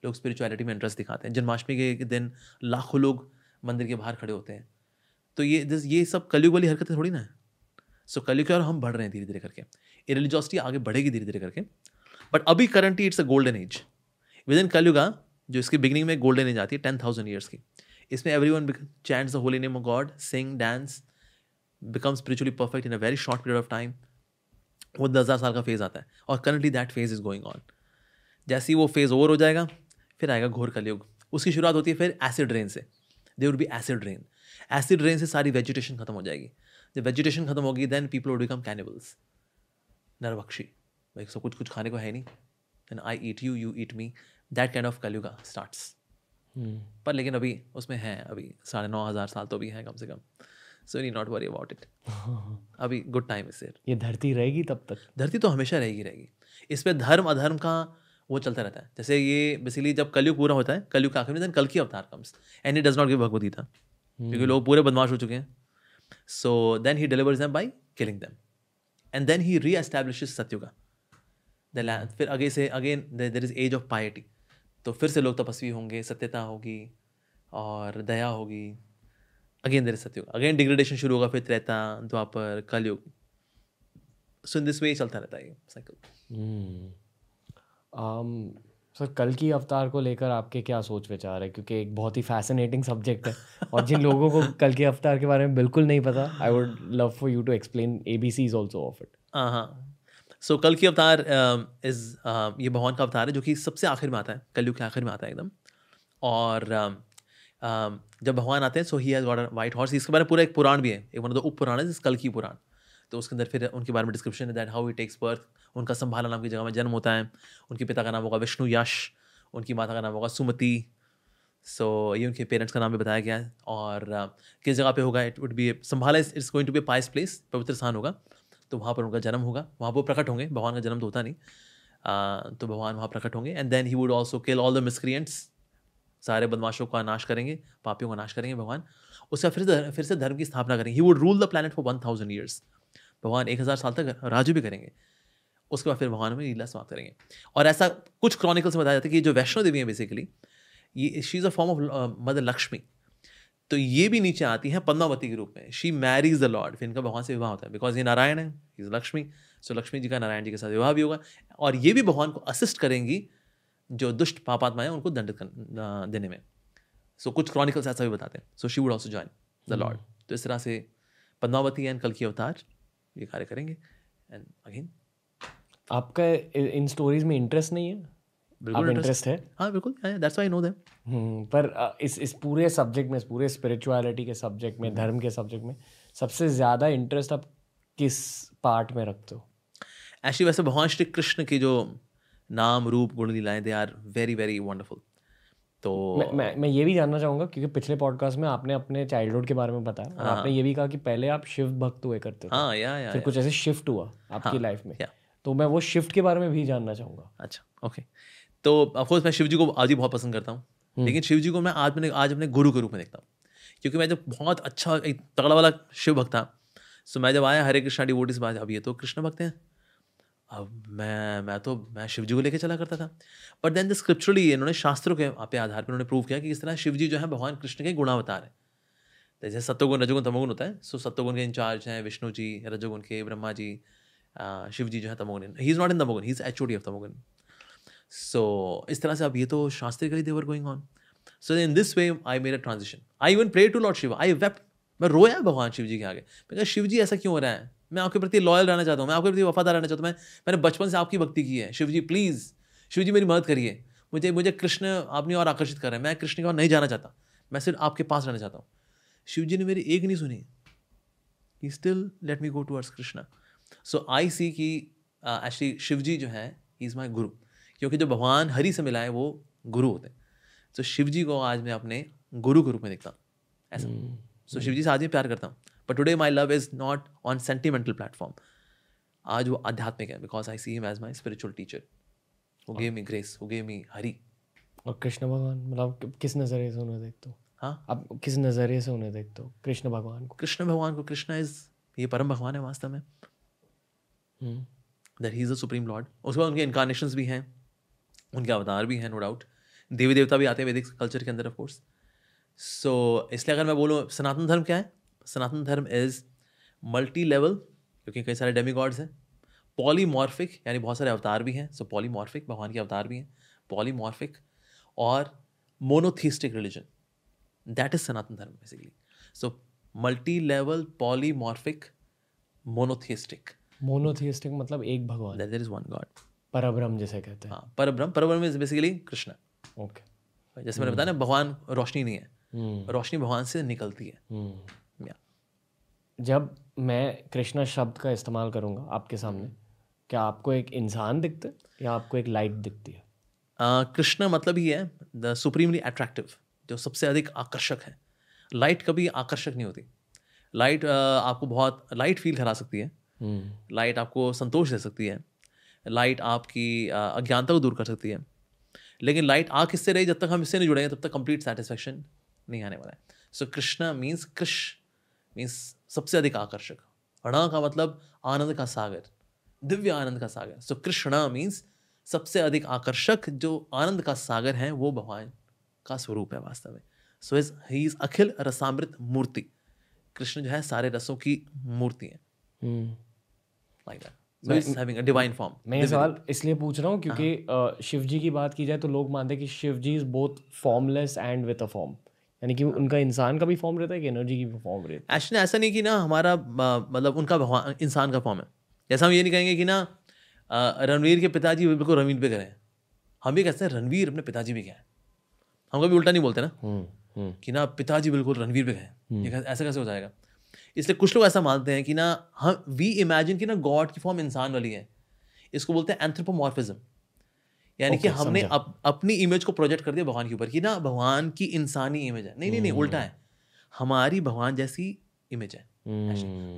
लोग स्पिरिचुअलिटी में इंटरेस्ट दिखाते हैं। जन्माष्टमी के दिन लाखों लोग मंदिर के बाहर खड़े होते हैं। तो ये this- ये सब कलयुग वाली हरकतें थोड़ी ना है। सो so, कलयुग की और हम बढ़ रहे हैं धीरे धीरे करके। ये रिलीजियोसिटी आगे बढ़ेगी धीरे धीरे करके। बट अभी currently it's a golden age within Kalyuga जो इसकी बिगनिंग में गोल्डन एज आती है टेन थाउज़ेंड ईयर्स की। इसमें everyone chants the holy name of God sing dance become spiritually perfect in a very short period of time वो दस हज़ार साल का फ़ेज़ आता है, और currently that phase is going on जैसे ही वो फ़ेज़ ओवर हो जाएगा, फिर आएगा घोर कलयुग उसकी शुरुआत होती है फिर एसिड रेन से। They would be acid rain acid rain से सारी वेजिटेशन खत्म हो जाएगी। जब वेजिटेशन खत्म होगी then people would become cannibals नरभक्षी। भाई सब कुछ कुछ खाने को है नहीं then I eat you you eat me that kind of Kalyuga starts. पर लेकिन अभी उसमें है अभी साढ़े नौ हज़ार साल तो भी हैं कम से कम so need not worry about it अभी गुड टाइम इज़ ये धरती रहेगी तब तक धरती तो हमेशा रहेगी रहेगी इस पर धर्म अधर्म का वो चलता रहता है जैसे ये बेसिकली जब कलयुग पूरा होता है कलयुग का आखिर में देन कल की avatar comes and he does not give Bhagavad Gita क्योंकि लोग पूरे बदमाश हो चुके हैं so then he delivers them by killing them and then he reestablishes Satyuga the land फिर आगे से again there is age of piety तो फिर से लोग तपस्वी होंगे सत्यता होगी और दया होगी. Again there is Satyug again degradation शुरू होगा फिर त्रेता द्वापर कलयुग. सो इन दिस वे चलता रहता है साइकिल हम्म। आम, सर कल की अवतार को लेकर आपके क्या सोच विचार है? क्योंकि एक बहुत ही फैसिनेटिंग सब्जेक्ट है और जिन लोगों को कल के अवतार के बारे में बिल्कुल नहीं पता I would love for you to explain A B C is also of it हाँ. सो कल की अवतार इज़ ये भगवान का अवतार है जो कि सबसे आखिर में आता है कलयुग के आखिर में आता है एकदम। और um, जब भगवान आते हैं so he has white horse इसके बारे में पूरा एक पुराण भी है एक मतलब उप पुराण है कल की पुराण। तो उसके अंदर फिर उनके बारे में डिस्क्रिप्शन है that how he takes birth उनका संभाला नाम की जगह में जन्म होता है उनके पिता का नाम होगा विष्णु यश उनकी माता का नाम होगा सुमति। सो ये उनके पेरेंट्स का नाम भी बताया गया है। और uh, किस जगह पे होगा? It would be Sambhala it's going to be pious place पवित्र स्थान होगा। तो वहाँ पर उनका जन्म होगा। वहाँ पर प्रकट होंगे, भगवान का जन्म तो होता नहीं। तो भगवान वहाँ प्रकट होंगे। And then he would also kill all the miscreants सारे बदमाशों का नाश करेंगे, पापियों का नाश करेंगे भगवान। उसका फिर से फिर से धर्म की स्थापना करेंगे। He would rule the planet for one thousand years भगवान एक हज़ार साल तक राजू भी करेंगे। उसके बाद फिर भगवान में लीला समाप्त करेंगे। और ऐसा कुछ क्रॉनिकल्स में बताया जाता है कि जो वैष्णो देवी है बेसिकली ये she is a form of mother Lakshmi तो ये भी नीचे आती है पद्मावती के रूप में। शी मैरीज द लॉर्ड फिर इनका भगवान से विवाह होता है। बिकॉज़ ये नारायण है इज़ लक्ष्मी सो लक्ष्मी जी का नारायण जी के साथ विवाह भी होगा। और ये भी भगवान को असिस्ट करेंगी जो दुष्ट पापात्मा है उनको दंडित देने में। सो कुछ क्रॉनिकल्स ऐसा भी बताते हैं। So she would also join the lord तो इस तरह से पद्मावती एंड कल की अवतार ये कार्य करेंगे। एंड अगेन आपका इन स्टोरीज में इंटरेस्ट नहीं है? बिल्कुल इंटरेस्ट है? हाँ बिल्कुल that's I know them hmm, पर इस इस पूरे सब्जेक्ट में इस पूरे स्पिरिचुअलिटी के सब्जेक्ट में धर्म के सब्जेक्ट में सबसे ज़्यादा इंटरेस्ट आप किस पार्ट में रखते हो? एक्चुअली वैसे भगवान श्री कृष्ण की जो नाम रूप गुण लीलाएँ they are very very wonderful तो मैं मैं मैं ये भी जानना चाहूँगा क्योंकि पिछले पॉडकास्ट में आपने अपने चाइल्डहुड के बारे में बताया और आपने ये भी कहा कि पहले आप शिव भक्त हुए करते थे। हाँ या या फिर कुछ ऐसे शिफ्ट हुआ आपकी लाइफ में। तो मैं वो शिफ्ट के बारे में भी जानना चाहूँगा। अच्छा ओके तो ऑफकोर्स मैं शिव जी को आज ही बहुत पसंद करता हूँ। लेकिन शिव जी को मैं आज मैंने आज अपने गुरु के रूप में देखता हूँ। क्योंकि मैं जब बहुत अच्छा एक तगड़ा वाला शिव भक्त था सो मैं जब आया हरे कृष्णा डिवोटिस बात अब ये तो कृष्ण भक्त हैं। अब मैं मैं तो मैं शिव जी को लेकर चला करता था। बट देन द स्क्रिप्चुरली इन्होंने शास्त्रों के पे आधार पर उन्होंने प्रूव किया कि इस तरह शिव जी जो है भगवान कृष्ण के गुणावतार है। जैसे सत्योगुण रजोगुण तमोगुण होता है सो सत्योगुण के इंचार्ज हैं विष्णु जी रजोगुण के ब्रह्मा जी शिव जी जो है तमोगुण ही। इज़ नॉट इन तमोगुण ही इज़ एच ऑफ़ तमोगुण। सो इस तरह से अब ये तो शास्त्रिकली they're going on so in this way I made a transition I even pray to lord Shiva I weep मैं रोया भगवान शिव जी के आगे। मैं कहा, शिव जी, ऐसा क्यों हो रहा है? मैं आपके प्रति लॉयल रहना चाहता हूँ। मैं आपके प्रति वफादार रहना चाहता हूँ। मैं, मैंने बचपन से आपकी भक्ति की है। शिव जी प्लीज़ शिव जी मेरी मदद करिए। मुझे मुझे कृष्ण आपने और आकर्षित कर रहे हैं। मैं कृष्ण की और नहीं जाना चाहता। मैं सिर्फ़ आपके पास रहना चाहता हूँ। शिव जी ने मेरी एक नहीं सुनी। He still let me go towards Krishna so I see कि एक्चुअली शिव जी जो है ही इज़ माई गुरु क्योंकि जो भगवान हरि से मिला है वो गुरु होते हैं। तो शिव जी को आज मैं अपने गुरु के रूप में देखता हूँ। ऐसा। सो शिव जी से आज भी प्यार करता हूँ। But today my love is not on sentimental platform आज वो आध्यात्मिक है because I see him as my spiritual teacher who gave me grace who gave me Hari. और कृष्ण भगवान मतलब किस नज़रिए से उन्हें देखते हो? हाँ? आप किस नज़रिए से उन्हें देखते हो? कृष्ण भगवान को। कृष्ण भगवान को कृष्ण इज़ ये परम भगवान है वास्तव में। That he is the supreme lord उसके बाद उनके इनकारनेशंस भी हैं। उनके अवतार भी हैं नो डाउट देवी देवता भी आते हैं वैदिक कल्चर के अंदर ऑफ़ कोर्स सो इसलिए अगर मैं बोलूँ सनातन धर्म क्या है? सनातन धर्म इज़ मल्टी लेवल क्योंकि कई सारे डेमी गॉड्स हैं. पॉलीमॉर्फिक यानी बहुत सारे अवतार भी हैं. सो पॉलीमॉर्फिक भगवान के अवतार भी हैं. पॉलीमॉर्फिक और monotheistic religion that is Sanatan Dharma basically so multi level polymorphic monotheistic monotheistic मतलब एक भगवान. देर इज़ वन गॉड परब्रह्म जिसे कहते हैं। हाँ परब्रह्म परब्रह्म इज़ बेसिकली कृष्ण। ओके जैसे मैंने बताया ना भगवान रोशनी नहीं है। हम्म, रोशनी भगवान से निकलती है। हम्म। जब मैं कृष्णा शब्द का इस्तेमाल करूँगा आपके सामने क्या आपको एक इंसान दिखता है या आपको एक लाइट दिखती है? कृष्ण मतलब ही है द सुप्रीमली अट्रैक्टिव जो सबसे अधिक आकर्षक है। लाइट कभी आकर्षक नहीं होती। लाइट आपको बहुत लाइट फील करा सकती है। लाइट आपको संतोष दे सकती है। लाइट आपकी अज्ञानता को दूर कर सकती है। लेकिन लाइट आ किससे रही जब तक हम इससे नहीं जुड़ेंगे तब तक कंप्लीट सेटिस्फेक्शन नहीं आने वाला है। So Krishna means Krish means सबसे अधिक आकर्षक। अणा का मतलब आनंद का सागर दिव्य आनंद का सागर। सो कृष्णा मीन्स सबसे अधिक आकर्षक जो आनंद का सागर है वो भगवान का स्वरूप है वास्तव में। सो इज़ ही इज़ अखिल रसामृत मूर्ति। कृष्ण जो है सारे रसों की मूर्ति है। हम्म। like मैं ये सवाल इसलिए पूछ रहा हूँ क्योंकि शिव जी की बात की जाए तो लोग मानते हैं कि Shiva ji is both formless and with a form यानी कि उनका इंसान का भी फॉर्म रहता है कि एनर्जी की भी फॉर्म रहती एक्चुअली ऐसा नहीं कि ना हमारा मतलब उनका इंसान का फॉर्म है। जैसा हम ये नहीं कहेंगे कि ना रणवीर के पिताजी बिल्कुल रणवीर पे गए हम भी कहते हैं रणवीर अपने पिताजी भी गए हम कभी उल्टा नहीं बोलते ना हम्म, कि ना पिताजी बिल्कुल रणवीर पे गए ऐसा कैसे हो जाएगा? इसलिए कुछ लोग ऐसा मानते हैं कि ना हम वी इमेजिन कि ना गॉड की फॉर्म इंसान वाली है। इसको बोलते हैं एंथ्रोपोमॉर्फिज्म यानी कि हमने अप, अपनी इमेज को प्रोजेक्ट कर दिया भगवान के ऊपर कि ना भगवान की इंसानी इमेज है। नहीं नहीं नहीं उल्टा है। हमारी भगवान जैसी इमेज है।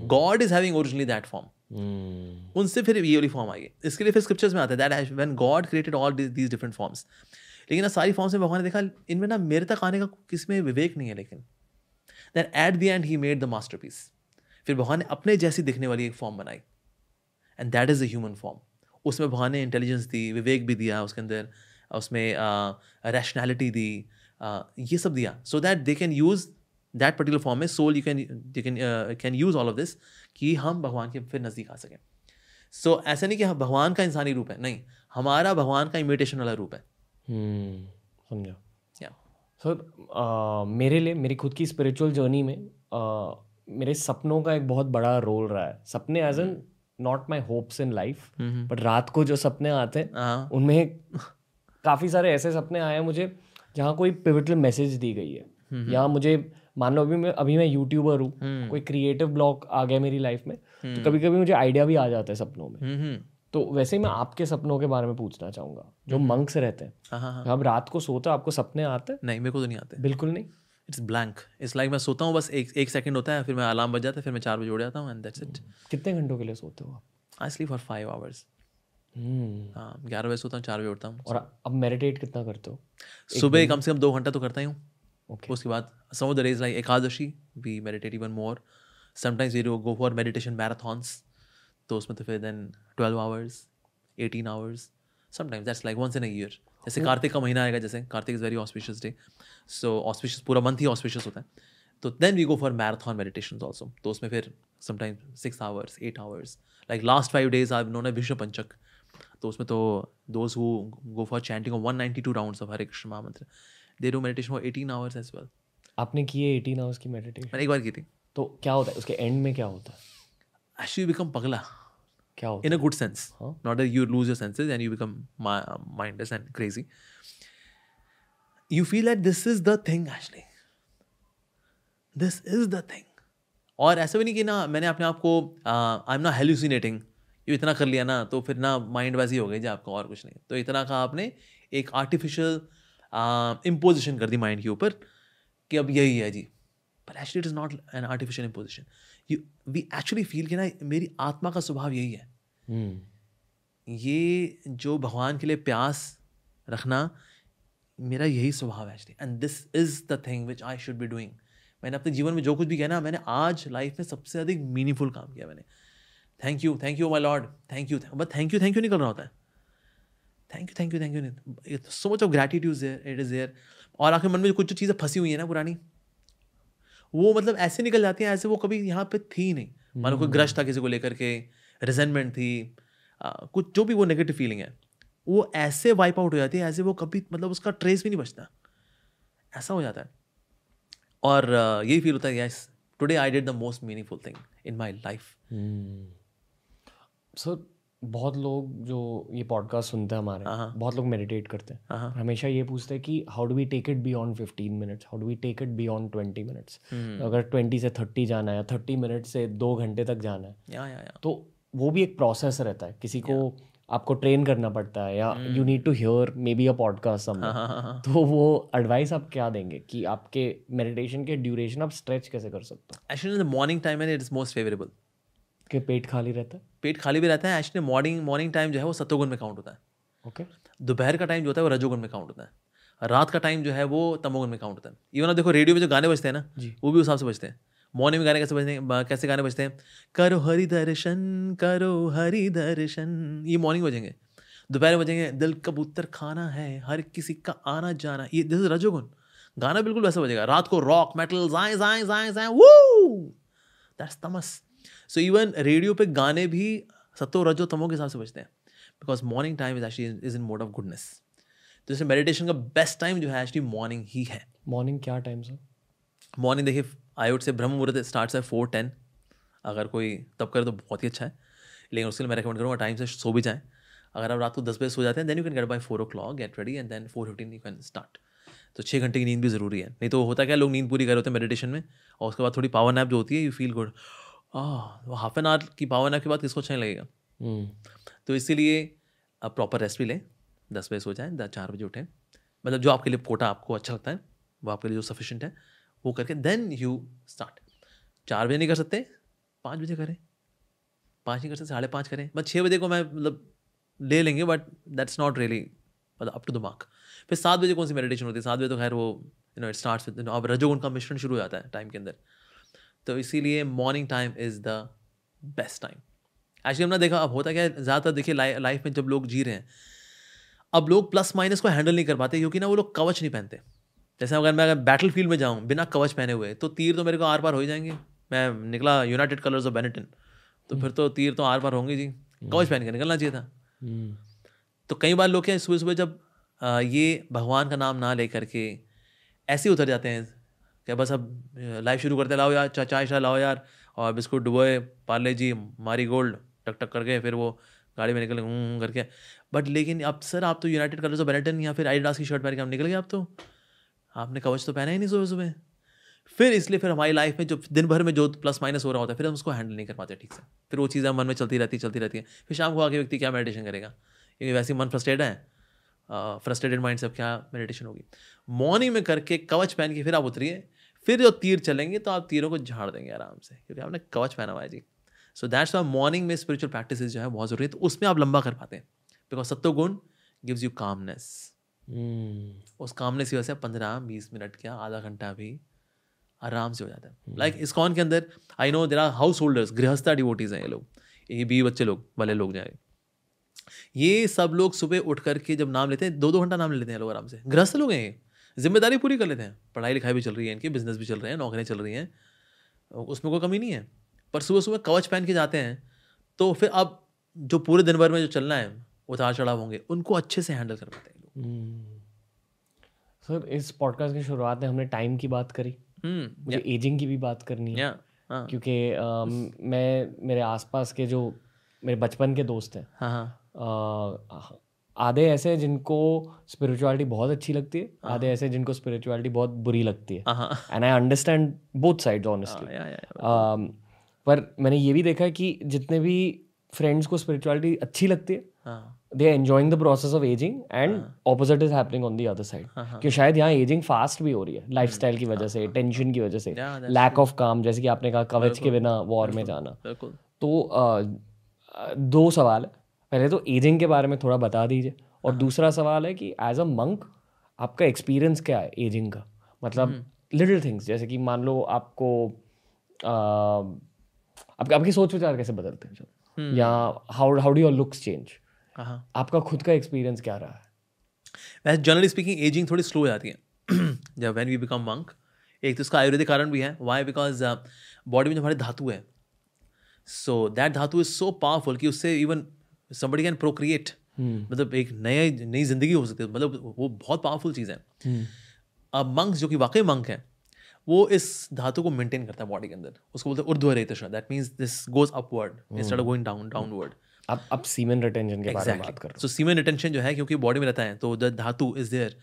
God is having originally that form उनसे फिर ये वाली फॉर्म आई। है इसके लिए फिर स्क्रिप्चर्स में आता है that when God created all these different forms लेकिन ना सारी फॉर्म्स में भगवान ने देखा इनमें ना मेरे तक आने का किसी में विवेक नहीं है लेकिन that at the end he made the masterpiece फिर भगवान ने अपने जैसी दिखने वाली एक फॉर्म बनाई। And that is the human form उसमें भगवान ने इंटेलिजेंस दी विवेक भी दिया उसके अंदर उसमें रैशनैलिटी दी ये सब दिया। So that they can use that particular form में soul you can can can use all of this कि हम भगवान के फिर नज़दीक आ सकें। सो so, ऐसा नहीं कि भगवान का इंसानी रूप है नहीं। हमारा भगवान का इमिटेशन वाला रूप है। हम्म, समझा। या सर मेरे लिए मेरी खुद की स्पिरिचुअल जर्नी में अ, मेरे सपनों का एक बहुत बड़ा रोल रहा है। सपने as an not my hopes in life but रात को जो सपने आते हैं हाँ। उनमें काफ़ी सारे ऐसे सपने आए हैं मुझे जहाँ कोई पिविटल मैसेज दी गई है। या मुझे मान लो अभी मैं अभी मैं यूट्यूबर हूँ कोई क्रिएटिव ब्लॉग आ गया मेरी लाइफ में तो कभी कभी मुझे आइडिया भी आ जाता है सपनों में। हम्म हम्म तो वैसे ही मैं आपके सपनों के बारे में पूछना चाहूँगा जो मंक्स रहते हैं। हाँ हाँ हाँ। आप रात को सोते हो आपको सपने आते हैं? नहीं मेरे को तो नहीं आते। बिल्कुल नहीं। इट्स ब्लैंक इट्स लाइक मैं सोता हूँ बस एक एक सेकंड होता है फिर मैं अलार्म बज जाता है फिर मैं चार बजे उड़ जाता हूँ एंड दैट्स इट कितने घंटों के लिए सोते हो आप? I sleep for five hours hmm, हाँ ग्यारह बजे सोता हूँ चार बजे उठता हूँ। और अब मेडिटेट कितना करते हो? सुबह कम से कम दो घंटा तो करता ही हूँ। उसके बाद some of the days like Ekadashi we meditate even more sometimes we go for meditation marathons तो उसमें तो फिर then twelve hours eighteen hours sometimes that's like once in a year जैसे कार्तिक का महीना आएगा जैसे Kartik is very auspicious day so auspicious पूरा मंथ ही ऑस्पिशियस होता है. तो then we go for marathon meditation also तो उसमें फिर sometimes six hours eight hours like last five days I known Vishwa Panchak तो उसमें तो those who go for chanting one ninety two rounds of Hare Krishna महामंत्र they do meditation for eighteen hours as well आपने किए eighteen hours की meditation मैंने एक बार की थी। तो क्या होता है? उसके एंड में क्या होता है? एक्चुअली बिकम पगला क्या होता in a good sense. Huh? not that you lose your senses and you become mi- mindless and crazy. You feel that this is the thing actually. This is the thing. और ऐसा भी नहीं कि ना मैंने अपने आप को आई एम ना हेल्यूसिनेटिंग ये इतना कर लिया ना तो फिर ना माइंड वैसी हो गई जी आपका और कुछ नहीं। तो इतना का आपने एक आर्टिफिशियल इम्पोजिशन कर दी माइंड के ऊपर कि अब यही है जी। पर actually it is not an artificial imposition you we actually feel कि ना मेरी आत्मा का स्वभाव यही है। हम्म ये जो भगवान के लिए प्यास रखना मेरा यही स्वभाव है actually and this is the thing which I should be doing मैंने अपने जीवन में जो कुछ भी किया ना मैंने आज लाइफ में सबसे अधिक मीनिंगफुल काम किया मैंने। Thank you thank you my lord thank you but thank you thank you नहीं करना होता है। Thank you thank you thank you so much of gratitude it is there और आखिर मन में कुछ जो चीज़ें फंसी हुई है ना पुरानी वो मतलब ऐसे निकल जाती हैं ऐसे वो कभी यहाँ पे थी नहीं। मानो कोई ग्रश था किसी को लेकर के रिजेंटमेंट थी आ, कुछ जो भी वो नेगेटिव फीलिंग है वो ऐसे वाइप आउट हो जाती है ऐसे वो कभी मतलब उसका ट्रेस भी नहीं बचता। ऐसा हो जाता है। और यही फील होता है yes today I did the most meaningful thing in my life sir. बहुत लोग जो ये पॉडकास्ट सुनते हैं हमारे हाँ, हाँ। बहुत लोग मेडिटेट करते हैं। हाँ। हमेशा ये पूछते हैं कि how do we take it beyond fifteen minutes how do we take it beyond twenty minutes. अगर ट्वेंटी से थर्टी जाना है या थर्टी मिनट से दो घंटे तक जाना है या या या। तो वो भी एक प्रोसेस रहता है। किसी को आपको ट्रेन करना पड़ता है या you need to hear maybe a podcast हाँ तो वो एडवाइस आप क्या देंगे कि आपके मेडिटेशन के ड्यूरेशन आप स्ट्रेच कैसे कर सकते हो? Actually the morning time it is most favourable कि पेट खाली रहता है? पेट खाली भी रहता है एक्चुअली मॉर्निंग मॉर्निंग टाइम जो है वो सतोगुण में काउंट होता है। ओके दोपहर का टाइम जो होता है वो रजोगुण में काउंट होता है। रात का टाइम जो है वो तमोगुण में काउंट होता है। इवन आप देखो रेडियो में जो गाने बजते हैं ना जी। वो भी उस हिसाब से बजते हैं। मॉर्निंग में गाने कैसे बजते हैं कैसे गाने बजते हैं? करो हरि दर्शन करो हरि दर्शन। ये मॉर्निंग बजेंगे। दोपहर में बजेंगे दिल कबूतर खाना है हर किसी का आना जाना। ये दिस रजोगुण। गाना बिल्कुल वैसा बजेगा। रात को रॉक मेटल जाए जाए जाए जाए वो that's Tamas. So even radio पे गाने भी सतो रजो तमो के हिसाब से बजते हैं because morning time is actually is in mode of goodness तो जैसे मेडिटेशन का बेस्ट टाइम जो है एक्चुअली मॉर्निंग ही है। मॉर्निंग क्या टाइम सर मॉर्निंग देखिए आई वुड से ब्रह्म मुहूर्त स्टार्ट है फोर टेन अगर कोई तब करे तो बहुत ही अच्छा है। लेकिन उसके लिए मैं रिकमेंड करूँगा टाइम से सो भी जाएँ। अगर आप रात को दस बजे सो जाते हैं then you can get by four o'clock get ready and then four fifteen you can start तो छः घंटे की नींद भी ज़रूरी है। नहीं तो होता क्या लोग नींद पूरी कर रहे होते हैं मेडिटेशन में और उसके बाद थोड़ी पावर नैप जो होती है यू फील गुड आह वो हाफ़ एन आवर की पावर नैप के बाद किसको अच्छा नहीं लगेगा? हम्म, तो इसीलिए आप प्रॉपर रेस्ट भी लें दस बजे सो जाएँ दस चार बजे उठें। मतलब जो आपके लिए कोटा आपको अच्छा लगता है वो आपके लिए जो सफिशेंट है वो करके देन यू स्टार्ट चार बजे नहीं कर सकते पाँच बजे करें। पाँच नहीं कर सकते साढ़े पाँच करें। बस छः बजे को मैं मतलब ले लेंगे बट दैट्स नॉट रियली मतलब अप टू द मार्क फिर सात बजे कौन सी मेडिटेशन होती है? सात बजे तो खैर वो you know it start with अब रजोगुण का मिश्रण शुरू हो जाता है टाइम के अंदर। तो इसीलिए morning time is the best time actually हमने देखा अब होता क्या है ज़्यादातर देखिए लाइफ में जब लोग जी रहे हैं अब लोग प्लस माइनस को हैंडल नहीं कर पाते क्योंकि ना वो लोग कवच नहीं पहनते। जैसे अगर मैं अगर बैटल फ़ील्ड में जाऊँ बिना कवच पहने हुए तो तीर तो मेरे को आर पार हो ही जाएँगे। मैं निकला यूनाइटेड कलर्स ऑफ़ बेनेटन तो फिर तो तीर तो आर पार होंगे जी। कवच पहन के निकलना चाहिए था। हम्म, तो कई बार लोग क्या सुबह सुबह जब ये भगवान का नाम ना ले करके ऐसे उतर जाते हैं क्या बस अब लाइफ शुरू करते लाओ यार, चा- चाय शाय लाओ यार। और बिस्कुट, डुबोए, पार्ले जी, मारी गोल्ड, टक टक करके फिर वो गाड़ी में निकल हूँ करके। बट लेकिन अब सर, आप तो यूनाइटेड कलर्स ऑफ़ बेनेटन या फिर आईडास की शर्ट पहन के हम निकल गए आप तो। आपने कवच तो पहना ही नहीं सुबह सुबह फिर इसलिए फिर हमारी लाइफ में जो दिन भर में जो प्लस माइनस हो रहा होता है, फिर हम उसको हैंडल नहीं कर पाते ठीक से। फिर वो चीज़ें मन में चलती रहती चलती रहती है। फिर शाम को आके व्यक्ति क्या मेडिटेशन करेगा? क्योंकि वैसे मन फ्रस्ट्रेट है। फ्रस्ट्रेटेड माइंड से अब क्या मेडिटेशन होगी? मॉर्निंग में करके कवच पहन के फिर आप उतरिए। फिर जो तीर चलेंगे तो आप तीरों को झाड़ देंगे आराम से क्योंकि आपने कवच पहना हुआ है जी। सो दैट्स वाई मॉर्निंग में स्पिरिचुअल प्रैक्टिस जो है बहुत ज़रूरी है तो उसमें आप लंबा कर पाते हैं। बिकॉज़ सत्तो गुण गिव्स यू कामनेस उस कामनेस की वजह से पंद्रह बीस मिनट क्या आधा घंटा भी आराम से हो जाता है। लाइक like, इस्कॉन के अंदर I know there are householders गृहस्था devotees हैं ये लोग। ये बी बच्चे लोग भले लोग जाए। ये सब लोग सुबह उठ करके जब नाम लेते हैं दो दो घंटा नाम लेते हैं लोग आराम से। गृहस्थ लोग हैं ये। ज़िम्मेदारी पूरी कर लेते हैं। पढ़ाई लिखाई भी चल रही है इनकी बिज़नेस भी चल रहे हैं नौकरियाँ चल रही हैं। उसमें कोई कमी नहीं है। पर सुबह सुबह कवच पहन के जाते हैं तो फिर अब जो पूरे दिन भर में जो चलना है उतार चढ़ाव होंगे उनको अच्छे से हैंडल कर पाते हैं हम्म। सर इस पॉडकास्ट की शुरुआत में हमने टाइम की बात करी। हम्म, मुझे एजिंग की भी बात करनी है। हाँ। क्योंकि मैं मेरे आसपास के जो मेरे बचपन के दोस्त हैं हाँ, हाँ। आधे ऐसे जिनको स्पिरिचुअलिटी बहुत अच्छी लगती है आधे ऐसे जिनको स्पिरिचुअलिटी बहुत बुरी लगती है। And I understand both side honestly पर मैंने ये भी देखा है कि जितने भी फ्रेंड्स को स्पिरिचुअलिटी अच्छी लगती है they are enjoying the process of ageing and opposite is happening on the other side कि शायद यहाँ एजिंग फास्ट भी हो रही है लाइफ स्टाइल की वजह से टेंशन हाँ। की वजह से लैक ऑफ़ काम जैसे कि आपने कहा कवच के बिना वॉर में जाना। तो दो सवाल है। पहले तो एजिंग के बारे में थोड़ा बता दीजिए। और हाँ। दूसरा सवाल है कि एज अ मंक आपका एक्सपीरियंस क्या है एजिंग का? मतलब लिटिल हम्म। थिंग्स जैसे कि मान लो आपको आपके आपकी सोच विचार कैसे बदलते हैं? हम्म। या how how do your looks change आपका खुद का एक्सपीरियंस क्या रहा है? वैसे जनरली स्पीकिंग एजिंग थोड़ी स्लो हो जाती है। जब वैन वी बिकम मंक एक तो इसका आयुर्वेदिक कारण भी है। वाई बिकॉज़ बॉडी में जो हमारी धातु है सो दैट धातु इज़ सो पावरफुल कि उससे इवन समबडी कैन प्रोक्रिएट मतलब एक नया नई ज़िंदगी हो सकती है। मतलब वो बहुत पावरफुल चीज़ है। Hmm. अब मंक जो कि वाकई मंक है वो इस धातु को मेंटेन करता है बॉडी के अंदर। उसको बोलते हैं उर्ध्व रेतशा that means this goes upward instead of going down downward अब अब सीमेन रिटेंशन के exactly. बारे में बात कर सो सीमेन रिटेंशन जो है क्योंकि बॉडी में रहता है तो द धातु इज़ देयर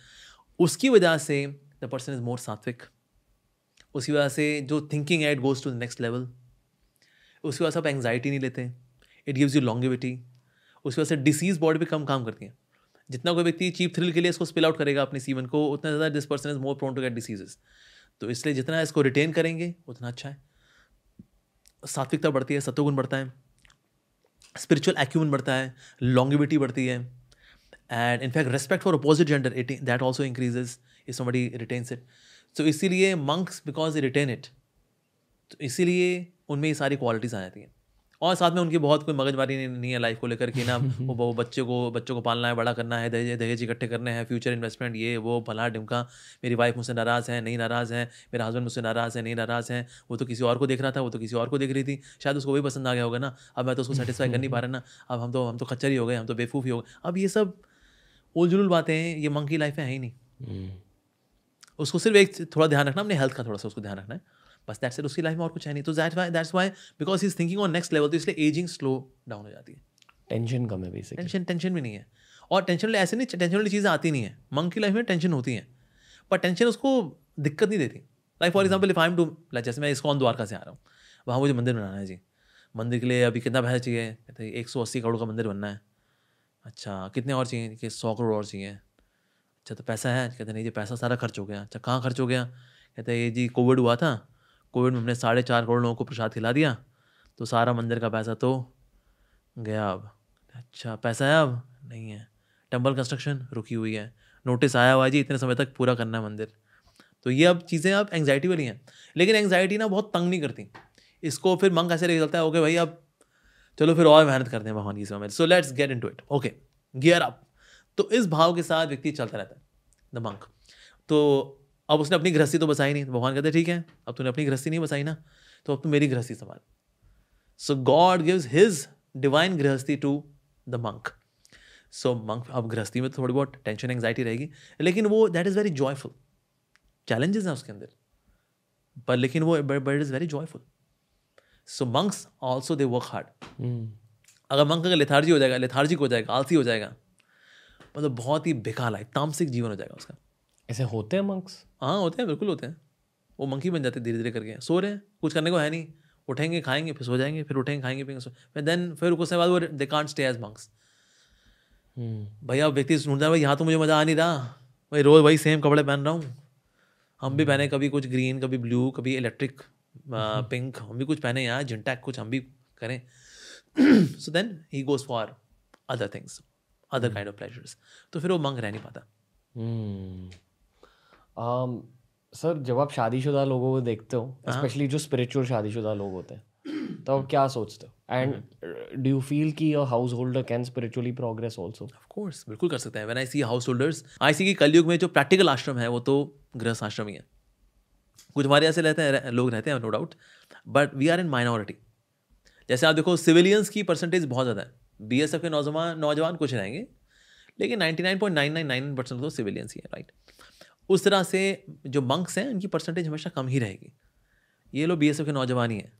उसकी वजह से द पर्सन इज़ मोर सात्विक। उसकी वजह से जो थिंकिंग है it goes to the next level उसकी वजह से आप एंगजाइटी नहीं लेते। इट गिव्स यू लॉन्गिविटी उसकी वजह से डिसीज बॉडी पे कम काम करती है। जितना कोई व्यक्ति चीप थ्रिल के लिए इसको स्पिल आउट करेगा अपने सीवन को, उतना ज़्यादा this person is more prone to get diseases तो इसलिए जितना इसको रिटेन करेंगे, उतना अच्छा है। सात्विकता बढ़ती है, सत्वगुण बढ़ता है। स्पिरिचुअल एक्यूमन बढ़ता है लॉन्गिविटी बढ़ती है। And in fact respect for opposite gender it that also increases if somebody retains it so इसीलिए मंक्स बिकॉज़ रिटेन इट तो इसीलिए उनमें ये सारी क्वालिटीज़ आ जाती हैं। और साथ में उनकी बहुत कोई मगजमारी नहीं, नहीं है लाइफ को लेकर कि ना वो, वो बच्चे को बच्चों को पालना है बड़ा करना है दहेज दहेज इकट्ठे करने हैं फ्यूचर इन्वेस्टमेंट ये वो भला डिमका मेरी वाइफ मुझसे नाराज़ है नहीं नाराज़ है मेरा हस्बैंड मुझसे नाराज़ है नहीं नाराज़ है वो तो किसी और को देख रहा था वो तो किसी और को देख रही थी शायद उसको वही पसंद आ गया होगा ना अब मैं तो उसको सेटिस्फाई कर नहीं पा रहा ना अब हम तो हम तो खच्चर ही हो गए हम तो बेवकूफ़ ही हो गए अब ये सब उलझुल बातें हैं ये मंग की लाइफ में है ही नहीं हम्म। उसको सिर्फ़ एक थोड़ा ध्यान रखना अपने हेल्थ का थोड़ा सा उसको ध्यान रखना है बस दैट्स उसकी लाइफ में और कुछ है नहीं। तो that's why that's why because he is thinking on next level तो इसलिए एजिंग स्लो डाउन हो जाती है। टेंशन कम है बेसिक टेंशन टेंशन भी नहीं है। और टेंशन वाले ऐसे नहीं टेंशन वाली चीज़ें आती नहीं है। मंग की लाइफ में टेंशन होती है। पर टेंशन उसको दिक्कत नहीं देती। Like for example if I am to like जैसे मैं इस्कॉन द्वारका से आ रहा हूँ। वहाँ मुझे मंदिर बनाना है जी। मंदिर के लिए अभी कितना पैसा चाहिए? कहते हैं एक सौ अस्सी करोड़ का मंदिर बनना है। अच्छा कितने और चाहिए? कि सौ करोड़ और चाहिए। अच्छा तो पैसा है? कहते नहीं जी पैसा सारा खर्च हो गया। अच्छा कहाँ खर्च हो गया? कहते हैं ये जी कोविड हुआ था। कोविड में हमने साढ़े चार करोड़ लोगों को प्रसाद खिला दिया। तो सारा मंदिर का पैसा तो गया अब। अच्छा पैसा है अब? नहीं है। टेंपल कंस्ट्रक्शन रुकी हुई है। नोटिस आया हुआ जी, इतने समय तक पूरा करना है मंदिर। तो ये अब चीज़ें अब एंगजाइटी वाली हैं। लेकिन एंगजाइटी ना बहुत तंग नहीं करती। इसको फिर मंग ऐसे चलता है, ओके भाई, अब चलो फिर और मेहनत करते हैं भगवान की समय so let's get into it okay gear up तो इस भाव के साथ व्यक्ति चलता रहता है द मंक तो अब उसने अपनी गृहस्थी तो बसाई नहीं तो भगवान कहते ठीक है अब तूने अपनी गृहस्थी नहीं बसाई ना तो अब तू मेरी गृहस्थी संभाल. So God gives his divine गृहस्थी to the monk so monk अब गृहस्थी में तो थोड़ी बहुत टेंशन एंगजाइटी रहेगी लेकिन वो that is very joyful challenges हैं उसके अंदर पर लेकिन वो but it is very joyful so monks also they work hard अगर मंक अगर लेथार्जी हो जाएगा लेथार्जिक हो जाएगा आलसी हो जाएगा मतलब बहुत ही बेकार लाइफ तामसिक जीवन हो जाएगा उसका। ऐसे होते हैं मंक्स हाँ होते हैं बिल्कुल होते हैं। वो मंकी बन जाते धीरे धीरे करके। सो रहे हैं कुछ करने को है नहीं। उठेंगे खाएँगे फिर सो जाएँगे फिर उठेंगे खाएँगे पिएँगे फिर देन फिर उसके बाद वो they can't stay as monks भैया व्यक्ति ढूंढता है भाई यहाँ तो मुझे मज़ा आ नहीं रहा। भाई रोज़ वही सेम कपड़े पहन रहा हूँ। हम भी पहने कभी कुछ ग्रीन कभी ब्लू कभी इलेक्ट्रिक पिंक हम भी कुछ पहने यहाँ जिनटैक कुछ हम भी करें। So then he goes for other things other kind of pleasures तो फिर वो मंग रह नहीं पाता। सर जब आप शादीशुदा लोगों को देखते हो स्पेशली जो स्पिरिचुअल शादीशुदा लोग होते हैं तो आप क्या सोचते हो? एंड डू यू फील कि a house holder can spiritually progress also of course बिल्कुल कर सकते हैं। When I see house holders I see कि कलयुग में जो प्रैक्टिकल आश्रम है वो तो गृहस्थ आश्रम ही है। कुछ हमारे ऐसे रहते हैं लोग रहते हैं no doubt but we are in minority जैसे आप देखो सिविलियंस की परसेंटेज बहुत ज़्यादा है। बी एस एफ़ के नौजवान नौजवान कुछ रहेंगे लेकिन ninety nine point nine nine nine percent तो सिविलियंस ही है राइट उस तरह से जो मंक्स हैं उनकी परसेंटेज हमेशा कम ही रहेगी। ये लोग बी के नौजवान ही हैं।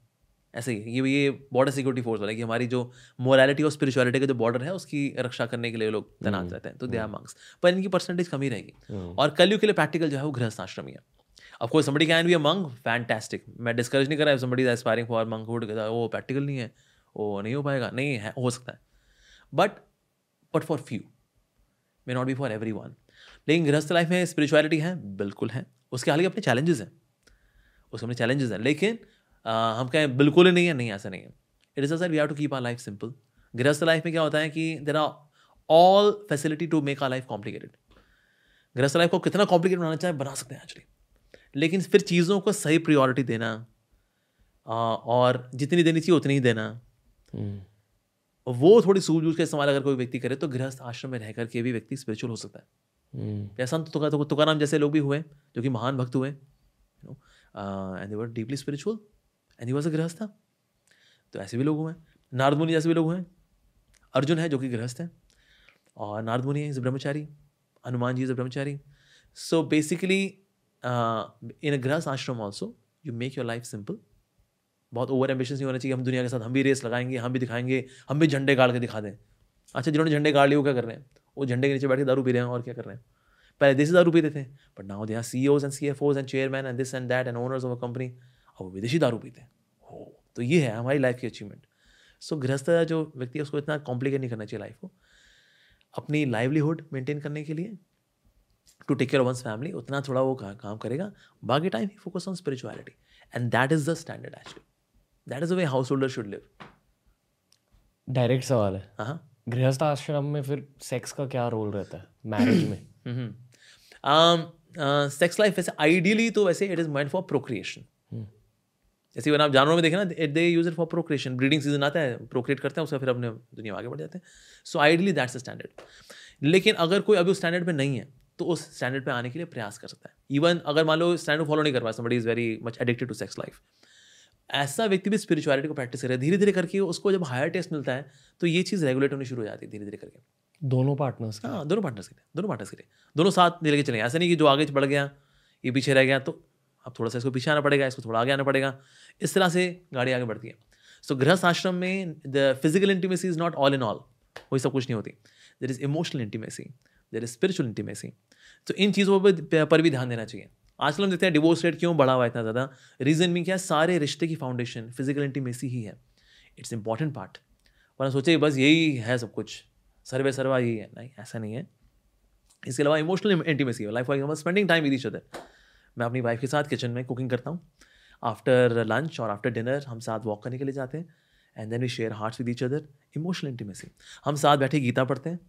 ऐसे ही ये ये बॉर्डर सिक्योरिटी फोर्स वाले कि हमारी जो मोरालिटी और स्पिरिचुअलिटी का जो बॉर्डर है उसकी रक्षा करने के लिए लोग तैनात हम्म, रहते हैं। तो दे आर मंक्स पर इनकी परसेंटेज कम ही रहेगी। हम्म। और कलयुग के लिए प्रैक्टिकल जो है वो गृहस्थ आश्रम ही है। कोई somebody can be a monk fantastic मैं डिस्करेज नहीं कर रहा समबडी एस्पायरिंग फॉर मंग मंगहुड वो प्रैक्टिकल नहीं है। वो नहीं हो पाएगा। नहीं है हो सकता है। But but for few may not be for everyone लेकिन गृहस्थ लाइफ में स्पिरिचुअलिटी है बिल्कुल है। उसके हाल अपने चैलेंजेस हैं। उसके अपने चैलेंजेस हैं। लेकिन आ, हम कहें बिल्कुल ही नहीं है नहीं ऐसा नहीं है। It is sir we have to keep our life simple गृहस्थ लाइफ में क्या होता है कि there are all facility to make our life complicated गृहस्थ लाइफ को कितना कॉम्प्लिकेट बनाना चाहे बना सकते हैं एक्चुअली लेकिन फिर चीज़ों को सही प्रियोरिटी देना आ, और जितनी देनी चाहिए उतनी ही देना। hmm. वो थोड़ी सूझबूझ का इस्तेमाल अगर कोई व्यक्ति करे तो गृहस्थ आश्रम में रह करके भी व्यक्ति स्पिरिचुअल हो सकता है। या संत तुकाराम जैसे लोग भी हुए, जो कि महान भक्त हुए and they deeply spiritual and he was a गृहस्थ तो ऐसे भी लोग हुए, नारद मुनि जैसे भी लोग हुए, अर्जुन है जो कि गृहस्थ है, और नारद मुनि is Brahmachari, Hanuman ji is a Brahmachari. So basically in a गृहस्थ आश्रम also you make your life simple बहुत ओवर एम्बिशन नहीं होना चाहिए हम दुनिया के साथ, हम भी रेस लगाएँगे, हम भी दिखाएँगे, हम भी झंडे गाड़ के दिखा दें। अच्छा जिन्होंने झंडे गाड़ लिए, वो क्या कर रहे हैं? वो झंडे के नीचे बैठ के दारू पी रहे हैं और क्या कर रहे हैं? पहले देसी दारू पीते थे but now they are C and C F Os and chairman and this and that and owners of a company और वो विदेशी दारू पीते हैं। हो तो ये है हमारी लाइफ की अचीवमेंट सो गृहस्थ जो व्यक्ति है उसको इतना कॉम्प्लिकेट नहीं करना चाहिए लाइफ को। अपनी लाइवलीहुड मेंटेन करने के लिए to take care one's family उतना थोड़ा वो काम करेगा। बाकी time he focus on spirituality and that is the standard actually that is the way house holder should live direct सवाल है हाँ। गृहस्थ आश्रम में फिर सेक्स का क्या रोल रहता है? मैरिज में? सेक्स um, लाइफ uh, वैसे आइडियली तो वैसे it is mind for procreation जैसे अगर आप जानवरों में देखें ना they use it for procreation breeding season आता है प्रोक्रिएट करते हैं उसका फिर अपने दुनिया में आगे बढ़ जाते हैं। So ideally that's a standard लेकिन अगर कोई अभी उस स्टैंडर्ड पे नहीं है तो उस स्टैंडर्ड पे आने के लिए प्रयास कर सकता है। इवन अगर मान लो स्टैंडर्ड फॉलो नहीं कर पाए somebody is very much addicted to sex life ऐसा व्यक्ति भी स्पिरिचुअलिटी को प्रैक्टिस करे धीरे धीरे करके उसको जब हायर टेस्ट मिलता है तो ये चीज़ रेगुलेट होनी शुरू हो जाती है धीरे धीरे करके। दोनों पार्टनर्स हाँ दोनों पार्टनर्स के लिए दोनों पार्टनर्स के लिए। दोनों साथ लेके चले। ऐसा नहीं कि जो आगे बढ़ गया ये पीछे रह गया तो अब थोड़ा सा इसको पीछे आना पड़ेगा इसको थोड़ा आगे आना पड़ेगा। इस तरह से गाड़ी आगे बढ़ती है। सो so, गृहस्थ आश्रम में the physical intimacy is not all in all वही सब कुछ नहीं होती। There is emotional intimacy there is spiritual intimacy तो इन चीज़ों पर भी ध्यान देना चाहिए। आजकल हम देखते हैं डिवोर्स रेट क्यों बढ़ा हुआ है इतना ज़्यादा? रीज़न भी क्या? सारे रिश्ते की फाउंडेशन फ़िज़िकल इंटीमेसी ही है। इट्स इंपॉर्टेंट पार्ट वरना सोचे बस यही है सब कुछ। सर्वे सर्वा यही है। नहीं, ऐसा नहीं है। इसके अलावा इमोशनल इंटीमेसी है life for spending time with each other मैं अपनी वाइफ के साथ किचन में कुकिंग करता हूँ। आफ्टर लंच और आफ्टर डिनर हम साथ वॉक करने के लिए जाते हैं। And then we share hearts with each other emotional intimacy हम साथ बैठे गीता पढ़ते हैं।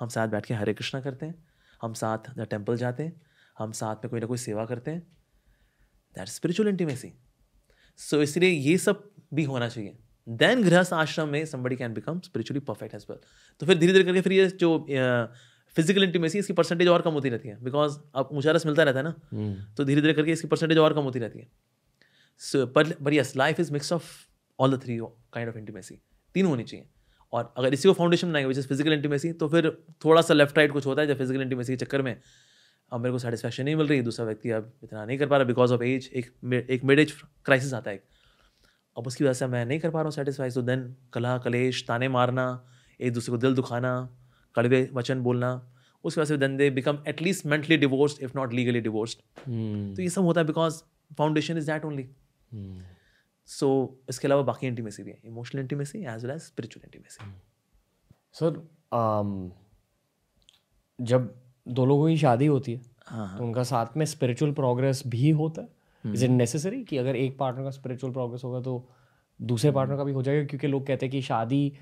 हम साथ बैठ के हरे कृष्णा करते हैं। हम साथ द टेंपल जाते हैं। हम साथ में कोई ना कोई सेवा करते हैं। दैट स्पिरिचुअल इंटीमेसी सो इसलिए ये सब भी होना चाहिए। देन गृहस्थ आश्रम में somebody can become spiritually perfect as well तो फिर धीरे धीरे करके फिर ये जो फ़िज़िकल इंटीमेसी इसकी परसेंटेज और कम होती रहती है। बिकॉज़ अब ऊँचा रस मिलता रहता है ना। hmm. तो धीरे धीरे करके इसकी परसेंटेज और कम होती रहती है। So but yes life is mix of all the three kind of intimacy तीन होनी चाहिए। और अगर इसी को फाउंडेशन बनाएँगे विच इज़ फ़िज़िकल इंटीमेसी तो फिर थोड़ा सा लेफ़्ट राइट कुछ होता है जब फ़िज़िकल इंटीमेसी के चक्कर में अब मेरे को सेटिस्फैक्शन नहीं मिल रही दूसरा व्यक्ति अब इतना नहीं कर पा रहा बिकॉज़ ऑफ़ एज एक एक मिड एज क्राइसिस आता है। अब उसकी वजह से मैं नहीं कर पा रहा हूँ सेटिस्फाई तो देन कलह कलेश ताने मारना एक दूसरे को दिल दुखाना कड़वे वचन बोलना उसकी वजह से then they become at least mentally divorced if not legally divorced तो ये सब होता है because foundation is that only so इसके अलावा बाकी इंटीमेसी भी है emotional intimacy as well as spiritual intimacy sir um, जब दो लोगों की शादी होती है। हाँ तो उनका साथ में स्पिरिचुअल प्रोग्रेस भी होता है। इज़ इट नेसेसरी कि अगर एक पार्टनर का स्पिरिचुअल प्रोग्रेस होगा तो दूसरे पार्टनर का भी हो जाएगा? क्योंकि लोग कहते हैं कि शादी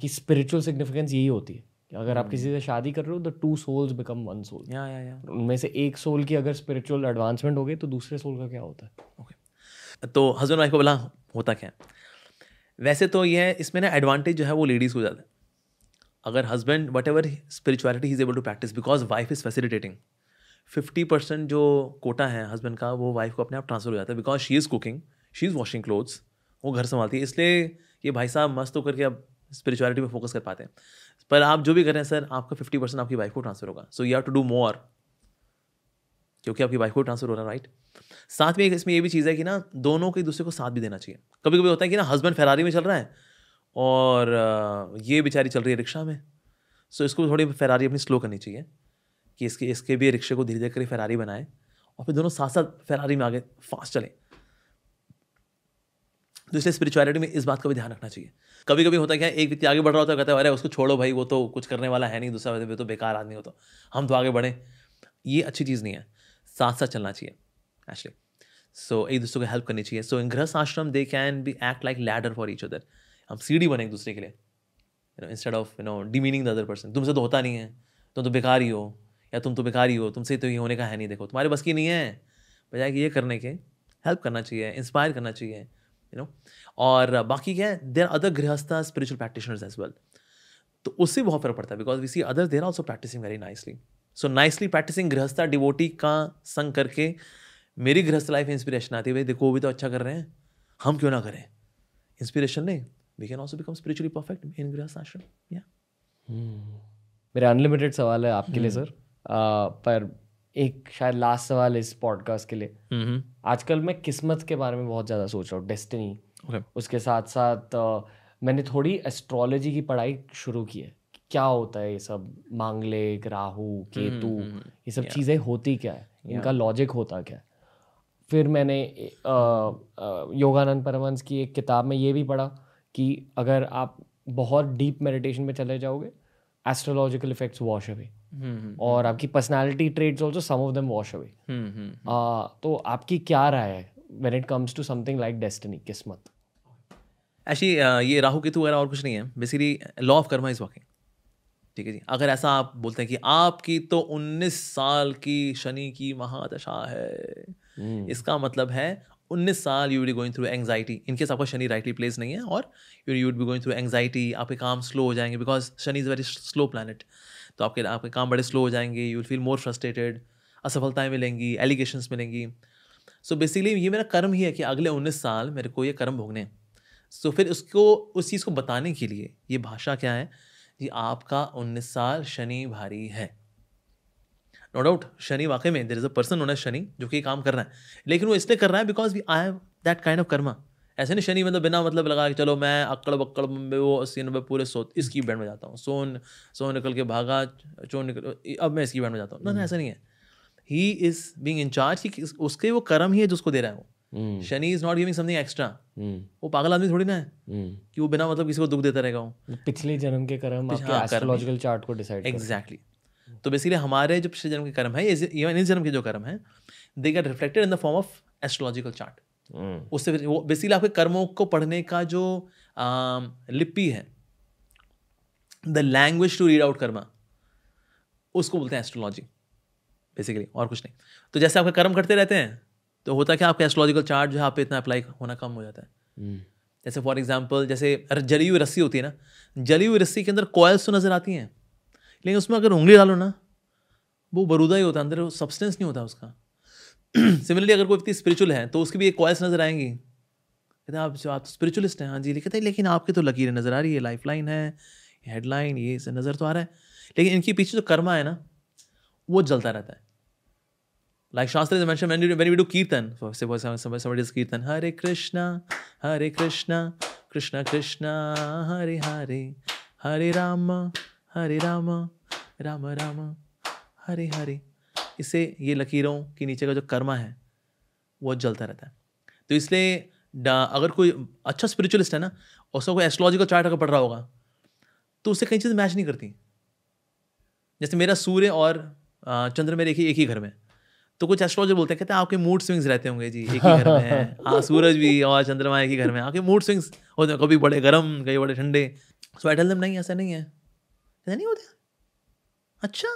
की स्पिरिचुअल सिग्निफिकेंस यही होती है। कि अगर आप किसी से शादी कर रहे हो the two souls become one soul या या या। उनमें से एक सोल की अगर स्पिरिचुअल एडवांसमेंट हो गई तो दूसरे सोल का क्या होता है? ओके तो हस्बैंड वाइफ को बोला होता क्या है? वैसे तो ये है इसमें ना एडवांटेज जो है वो लेडीज़ को ज़्यादा है। अगर husband whatever spirituality is able to practice because wife is facilitating fifty percent जो कोटा है हस्बैंड का, वो वाइफ को अपने आप ट्रांसफ़र हो जाता है because she is cooking she is washing clothes वो घर संभालती है, इसलिए ये भाई साहब मस्त होकर के अब स्पिरिचुअलिटी में फोकस कर पाते हैं। पर आप जो भी करें सर आपका फिफ्टी परसेंट आपकी वाइफ को ट्रांसफ़र होगा। So you have to do more क्योंकि आपकी वाइफ को ट्रांसफ़र हो रहा है राइट साथ में एक इसमें ये भी चीज़ है कि ना, दोनों को एक दूसरे को साथ भी देना चाहिए। कभी कभी होता है कि ना हस्बैंड फरारी में चल रहा है और ये बेचारी चल रही है रिक्शा में। सो इसको थोड़ी फरारी अपनी स्लो करनी चाहिए कि इसके इसके भी रिक्शे को धीरे धीरे करके फरारी बनाए और फिर दोनों साथ साथ फरारी में आगे फास्ट चलें। तो इसलिए स्पिरिचुअलिटी में इस बात का भी ध्यान रखना चाहिए। कभी कभी होता है क्या, एक व्यक्ति आगे बढ़ रहा होता है, कहता है, अरे, उसको छोड़ो भाई, वो तो कुछ करने वाला है नहीं, दूसरा वो तो बेकार आदमी हो तो। हम तो आगे बढ़ें। ये अच्छी चीज़ नहीं है। साथ साथ चलना चाहिए एक्चुअली सो एक दूसरे को हेल्प करनी चाहिए। सो इन गृहस्थ आश्रम they can be act like ladder for each other हम सीढ़ी बने एक दूसरे के लिए। Instead of you know demeaning the other person तुमसे तो होता नहीं है, तुम तो बेकार ही हो या तुम तो बेकार ही हो तुमसे तो ये होने का है नहीं, देखो, तुम्हारे बस की नहीं है। बजाय कि ये करने के हेल्प करना चाहिए इंस्पायर करना चाहिए यू नो और बाकी क्या है there other गृहस्था spiritual practitioners as well तो उससे बहुत फ़र्क पड़ता है because we see other there also practicing very nicely so nicely practicing गृहस्था devotee का संग करके, मेरी गृहस्थ लाइफ में इंस्पिरेशन आती है, भाई देखो, वो भी तो अच्छा कर रहे हैं, हम क्यों ना करें? इंस्पिरेशन नहीं। We can also become spiritually perfect in गृहस्थ आश्रम या मेरा अनलिमिटेड सवाल है आपके लिए सर पर एक शायद लास्ट सवाल इस पॉडकास्ट के लिए. आजकल मैं किस्मत के बारे में बहुत ज़्यादा सोच रहा हूँ डेस्टिनी उसके साथ साथ मैंने थोड़ी एस्ट्रोलॉजी की पढ़ाई शुरू की है. क्या होता है ये सब? मांगलिक राहु केतु ये सब चीज़ें होती क्या है? इनका लॉजिक होता क्या है? फिर मैंने योगानंद परमंश की एक किताब में ये भी पढ़ा कि अगर आप बहुत डीप मेडिटेशन में चले जाओगे एस्ट्रोलॉजिकल इफेक्ट्स वॉश अवे और आपकी personality traits also some of them wash away तो आपकी क्या राय है when it comes to something like destiny किस्मत? एक्चुअली ये राहु केतु वगैरह और कुछ नहीं है. Basically law of karma is working ठीक है जी? अगर ऐसा आप बोलते हैं कि आपकी तो 19 साल की शनि की महादशा है इसका मतलब है 19 साल you will going through anxiety in case आपका शनि राइटली प्लेस नहीं है और you you be going through anxiety आपके काम स्लो हो जाएँगे because Shani is very slow planet तो आपके आपके काम बड़े स्लो हो जाएँगे you will feel more frustrated असफलताएँ मिलेंगी एलिगेशंस मिलेंगी. सो so बेसिकली ये मेरा कर्म ही है कि अगले उन्नीस साल मेरे को ये कर्म भोगने सो so फिर उसको, उस चीज़ को बताने के लिए ये भाषा क्या है? कि आपका उन्नीस साल शनि भारी है. नो डाउट शनि वाकई में देर इज़ अ पर्सन होना शनि जो कि काम कर रहा है। लेकिन वो इसलिए कर रहा है because we I have that kind of karma ऐसे नहीं शनि मतलब बिना मतलब लगा कि चलो मैं अक्कड़ बक्कड़ में वो अस्सी नब्बे पूरे सो इसकी बैंड में जाता हूँ। सोन सोन निकल के भागा चोन निकल अब मैं इसकी बैंड में जाता हूँ। ना ना ऐसा नहीं है। He is being in charge कि उसके वो कर्म ही है जो उसको दे रहा है वो। Shani is not giving something extra वो पागल आदमी थोड़ी ना है कि वो बिना मतलब किसी को दुख देता रहेगा वो। पिछले जन्म के कर्म आपके हाँ। एस्ट्रोलॉजिकल चार्ट को डिसाइड एग्जैक्टली तो बेसिकली हमारे जो पिछले जन्म के कर्म है इवन इस जन्म के जो कर्म है they get reflected in the form of astrological chart उससे वो बेसिकली आपके कर्मों को पढ़ने का जो लिपि है the language to read out karma उसको बोलते हैं एस्ट्रोलॉजी बेसिकली और कुछ नहीं। तो जैसे आपके कर्म करते रहते हैं तो होता क्या आपका एस्ट्रोलॉजिकल चार्ट जो है आप पे इतना अप्लाई होना कम हो जाता है। जैसे फॉर एग्ज़ाम्पल जैसे जली हुई रस्सी होती है ना जली हुई रस्सी के अंदर कॉयल्स तो नज़र आती हैं। लेकिन उसमें अगर उंगली डालो ना वो बरूदा ही होता है अंदर सब्सटेंस नहीं होता उसका। सिमिलरली अगर कोई व्यक्ति स्पिरिचुअल है तो उसकी भी एक कॉयल्स नज़र आएँगी। कहते हैं आप जो आप स्पिरिचुअलिस्ट हैं। हाँ जी कहते हैं लेकिन आपकी तो लकीरें नज़र आ रही है लाइफ लाइन है हेडलाइन ये से नज़र तो आ रहा है। लेकिन इनके पीछे जो कर्मा है ना वो जलता रहता है। Like Shastra is mentioned when, you, when we do Kirtan, so suppose somebody, somebody does Kirtan, Hare Krishna, Hare Krishna, Krishna Krishna, Hare Hare, Ram Ram Hare Hare. इससे ये लकीरों के नीचे का जो कर्मा है वो जलता रहता है। तो इसलिए अगर कोई अच्छा स्पिरिचुअलिस्ट है ना उसका कोई एस्ट्रोलॉजिकल चार्ट अगर पढ़ रहा होगा तो उससे कई चीज़ मैच नहीं करती। जैसे मेरा सूर्य और चंद्र मेरे एक ही एक ही घर में तो कुछ एस्ट्रोलॉजर बोलते हैं कहते हैं आपके मूड स्विंग्स रहते होंगे जी एक ही घर में हाँ। सूरज भी और चंद्रमा एक ही घर में आपके मूड स्विंग्स होते हैं कभी बड़े गर्म कभी बड़े ठंडे। सो आई टेल देम नहीं ऐसा नहीं है। ऐसा नहीं होता अच्छा।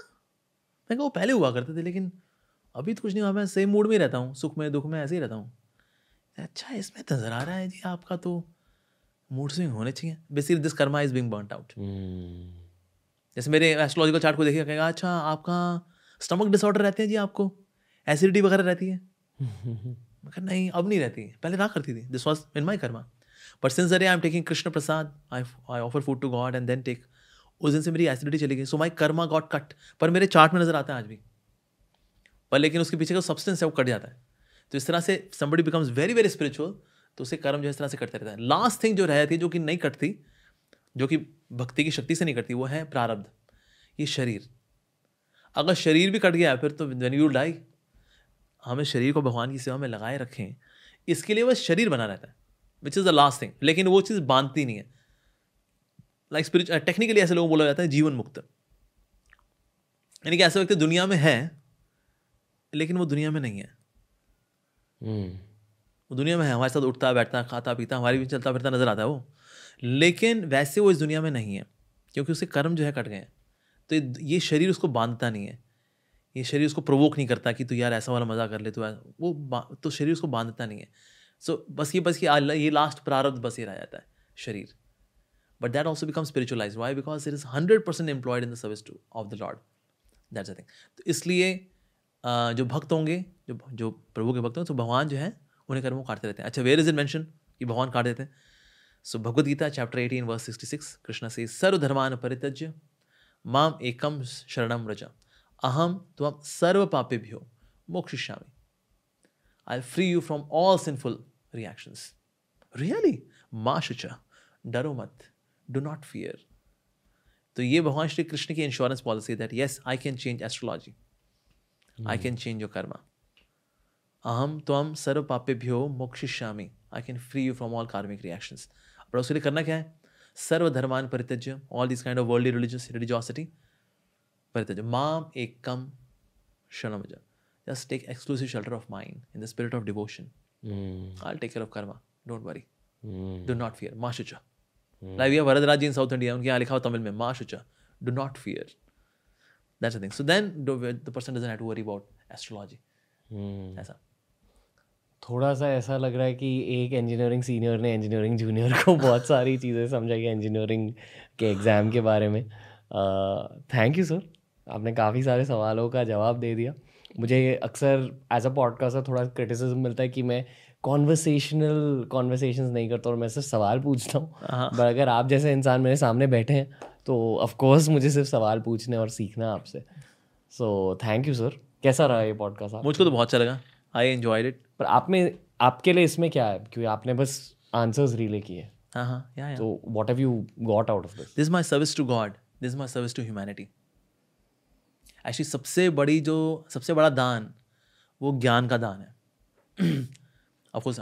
मैं वो पहले हुआ करते थे लेकिन अभी तो कुछ नहीं हुआ। मैं सेम मूड में रहता हूँ सुख में दुख में ऐसे ही रहता हूँ। अच्छा इसमें नज़र आ रहा है जी आपका तो मूड स्विंग होने चाहिए। Basically this karma is being burn out जैसे मेरे एस्ट्रोलॉजिकल चार्ट को देखिए कहेगा अच्छा आपका स्टमक डिसऑर्डर रहते हैं जी आपको? एसिडिटी वगैरह रहती है? मगर नहीं अब नहीं रहती। पहले रहा करती थी। This was in my karma but since अरे I am taking Krishna prasad I I offer food to God and then take उस दिन से मेरी एसिडिटी चली गई। So my karma got cut पर मेरे चार्ट में नज़र आता है आज भी। पर लेकिन उसके पीछे का सब्सटेंस है, वो कट जाता है। तो इस तरह से somebody becomes very very spiritual तो उसे कर्म जो इस तरह से करते रहता है। लास्ट थिंग जो रहती है, जो कि नहीं कटती, जो कि भक्ति की शक्ति से नहीं कटती, वो है प्रारब्ध। ये शरीर। अगर शरीर भी कट गया, फिर तो वेन यू डाई हमें शरीर को भगवान की सेवा में लगाए रखें। इसके लिए वह शरीर बना रहता है which is the last thing लेकिन वो चीज़ बांधती नहीं है। लाइक स्पिरिचुअल टेक्निकली ऐसे लोगों को बोला जाता है जीवन मुक्त यानी कि ऐसा व्यक्ति दुनिया में है लेकिन वो दुनिया में नहीं है। हम्म। वो दुनिया में है हमारे साथ उठता बैठता खाता पीता हमारी भी चलता फिरता नज़र आता है वो। लेकिन वैसे वो इस दुनिया में नहीं है क्योंकि उसके कर्म जो है कट गए हैं। तो ये शरीर उसको बांधता नहीं है। ये शरीर उसको प्रोवोक नहीं करता कि तू यार ऐसा वाला मज़ा कर ले तो वो तो शरीर उसको बांधता नहीं है। सो so, बस ये बस ये ये लास्ट प्रारब्ध बस ये रह जाता है शरीर। That also become spiritualize why because it is hundred percent employed in the service to of the Lord that's a thing तो इसलिए जो भक्त होंगे, जो जो प्रभु के भक्त होंगे तो भगवान जो है, उन्हें कर्मों काटते रहते हैं। अच्छा वेयर इज़ इट मैंशन कि भगवान काट देते हैं। So Bhagavad Gita chapter eighteen verse sixty six Krishna से सर्वधर्मान परित्यज्य, माम एकम शरणम रजा अहम त्वम सर्व पापेभ्यो मोक्षिष्यामि। I free you from all sinful reactions really माँ शुचा डरो मत। डू नॉट फियर तो ये भगवान श्री कृष्ण की insurance policy that yes I can change astrology I can change your karma अहम त्वम सर्व पापेभ्यो मोक्षिष्यामि। I can free you from all karmic reactions पर उसके लिए करना क्या है? सर्वधर्मान परित्यज्य all this kind of world religious religiosity परित्यज्य। माम एक कम क्षणमज just take exclusive shelter of mind in the spirit of devotion. Mm. I'll take care of karma. Don't worry. Mm. Do not Mm. Like we have Varadaraji in South India. उनके यहाँ लिखा हुआ तमिल में Ma shucha. Do not fear. That's the thing. So then the person doesn't have to worry about astrology. ऐसा थोड़ा सा ऐसा लग रहा है कि एक इंजीनियरिंग सीनियर ने इंजीनियरिंग जूनियर को बहुत सारी चीज़ें समझाई इंजीनियरिंग के एग्ज़ाम के बारे में थैंक यू सर आपने काफ़ी सारे सवालों का जवाब दे दिया मुझे अक्सर एज अ पॉडकास्टर थोड़ा क्रिटिसिज्म मिलता है कि मैं कॉन्वर्सेशनल कॉन्वर्सेशन नहीं करता और मैं सिर्फ़ सवाल पूछता हूँ। बट अगर आप जैसे इंसान मेरे सामने बैठे हैं तो ऑफकोर्स मुझे सिर्फ़ सवाल पूछने और सीखना आपसे। सो थैंक यू सर कैसा रहा ये पॉडकास्ट मुझको तो बहुत अच्छा लगा। आई एंजॉयड इट पर आप में आपके लिए इसमें क्या है? क्योंकि आपने बस आंसर्स रिले किए हाँ। हाँ तो what have you got out of this this my service to God this my service to humanity actually सबसे बड़ी जो सबसे बड़ा दान वो ज्ञान का दान है। ऑफकोर्स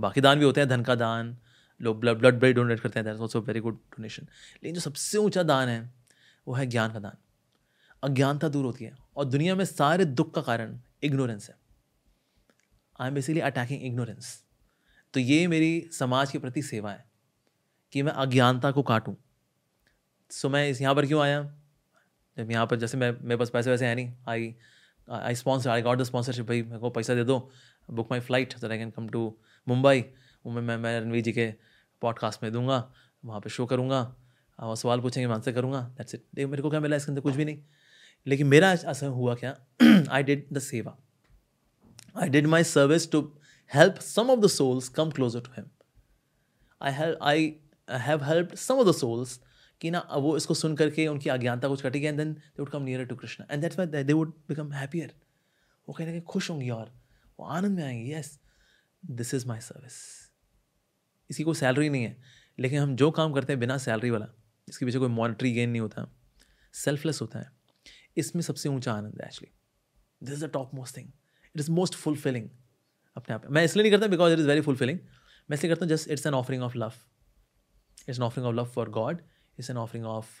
बाकी दान भी होते हैं, धन का दान, लोग ब्लड ब्लड ब्लड डोनेट करते हैं that also very good donation लेकिन जो सबसे ऊँचा दान है, वो है ज्ञान का दान। अज्ञानता दूर होती है, और दुनिया में सारे दुख का कारण इग्नोरेंस है। I am basically attacking ignorance तो ये मेरी समाज के प्रति सेवा है, कि मैं अज्ञानता को काटूँ। सो मैं इस यहाँ पर क्यों आया? जब यहाँ पर, जैसे मैं, मेरे पास पैसे वैसे है नहीं I I sponsor I got the sponsorship भाई, मेरे को पैसा दे दो। Book my flight so I can come to Mumbai मैं मैं मैं रणवीर जी के पॉडकास्ट में दूँगा, वहाँ पे शो करूँगा, और सवाल पूछेंगे, मैं आंसर करूँगा दैट्स इट देख, मेरे को क्या मिला इसके अंदर? कुछ भी नहीं। लेकिन मेरा असर हुआ क्या? I did the seva I did my service to help some of the souls come closer to him I have I have help some of the souls कि ना वो इसको सुन करके उनकी अज्ञानता कुछ कटेगी and then they would come near to Krishna and that's why they would become happier वो कहीं ना कहीं खुश होंगी और वो आनंद में आएँगे yes this is my service इसकी कोई सैलरी नहीं है, लेकिन हम जो काम करते हैं बिना सैलरी वाला, इसके पीछे कोई मॉनिटरी गेन नहीं होता सेल्फलेस होता है। इसमें सबसे ऊँचा आनंद है actually this is the top most thing it is most fulfilling अपने आप मैं। इसलिए नहीं करता because it is very fulfilling मैं इसलिए करता हूँ just it's an offering of love it's an offering of love for God it's an offering of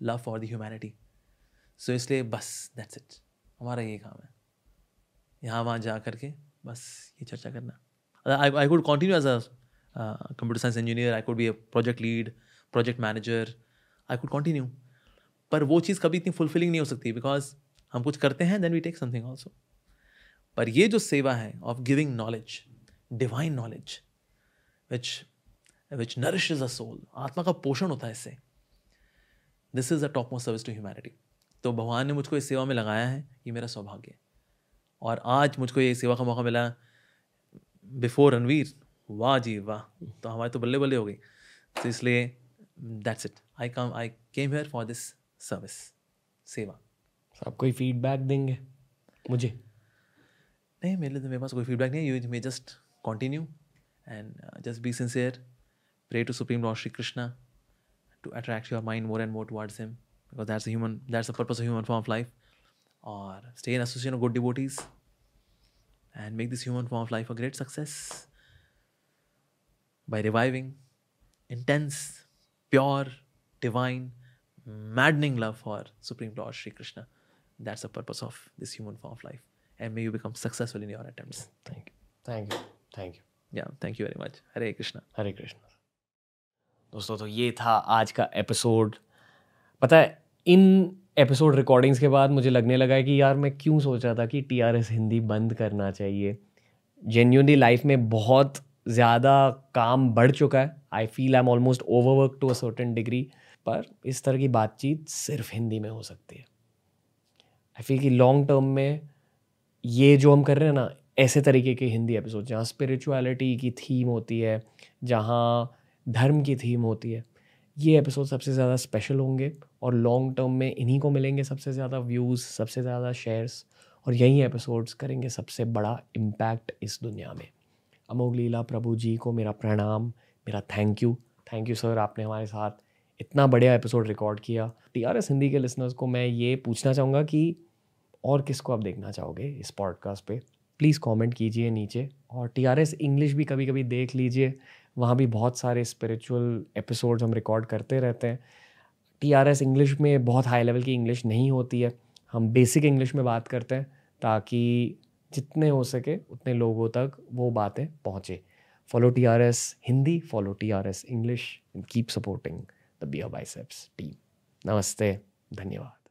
love for the humanity so इसलिए बस दैट्स इट हमारा ये काम है। यहाँ वहाँ जा करके बस ये चर्चा करना। I could continue as a computer science engineer I could be a project lead project manager I could continue पर वो चीज़ कभी इतनी फुलफिलिंग नहीं हो सकती बिकॉज़ हम कुछ करते हैं then we take something also पर ये जो सेवा है of giving knowledge divine knowledge which which nourish is a soul आत्मा का पोषण होता है इससे this is a top most service to humanity तो भगवान ने मुझको इस सेवा में लगाया है, ये मेरा सौभाग्य है। और आज मुझको ये सेवा का मौका मिला बिफोर रणवीर वाह जी वाह। तो हमारे तो बल्ले बल्ले हो गई। तो इसलिए that's it I come I came here for this service सेवा। आप कोई फीडबैक देंगे? मुझे। नहीं मेरे लिए तो मेरे पास कोई फीडबैक नहीं है। You may just continue and just be sincere pray to supreme lord Shri Krishna to attract your mind more and more towards him because that's human that's the purpose of human form of life और stay in association of good devotees And make this human form of life a great success by reviving intense, pure, divine, maddening love for Supreme Lord Sri Krishna. That's the purpose of this human form of life. And may you become successful in your attempts. Thank you thank you thank you Yeah, thank you very much. Hare Krishna. Hare Krishna दोस्तों तो ये था आज का episode पता है in episode recordings के बाद मुझे लगने लगा है कि यार मैं क्यों सोच रहा था कि टी आर एस हिंदी बंद करना चाहिए। जेन्यूनली लाइफ में बहुत ज़्यादा काम बढ़ चुका है। I feel I am almost overwork to a certain degree पर इस तरह की बातचीत सिर्फ़ हिंदी में हो सकती है। आई फील कि लॉन्ग टर्म में ये जो हम कर रहे हैं ना, ऐसे तरीके के हिंदी एपिसोड जहाँ स्पिरिचुअलिटी की थीम होती है, जहाँ धर्म की थीम होती है, ये एपिसोड सबसे ज़्यादा स्पेशल होंगे। और लॉन्ग टर्म में इन्हीं को मिलेंगे सबसे ज़्यादा व्यूज़ सबसे ज़्यादा शेयर्स और यही एपिसोड्स करेंगे सबसे बड़ा इम्पैक्ट इस दुनिया में। अमोघ लीला प्रभु जी को मेरा प्रणाम, मेरा thank you thank you sir आपने हमारे साथ इतना बढ़िया एपिसोड रिकॉर्ड किया। टी आर एस हिंदी के लिसनर्स को मैं ये पूछना चाहूँगा कि और किसको आप देखना चाहोगे इस पॉडकास्ट पे? प्लीज़ कमेंट कीजिए नीचे और टी आर एस इंग्लिश भी कभी कभी देख लीजिए। वहाँ भी बहुत सारे स्पिरिचुअल एपिसोड्स हम रिकॉर्ड करते रहते हैं। टी आर एस इंग्लिश में बहुत हाई लेवल की इंग्लिश नहीं होती है। हम बेसिक इंग्लिश में बात करते हैं ताकि जितने हो सके उतने लोगों तक वो बातें पहुँचे। Follow T R S Hindi follow T R S English and keep supporting the beer biceps team नमस्ते, धन्यवाद।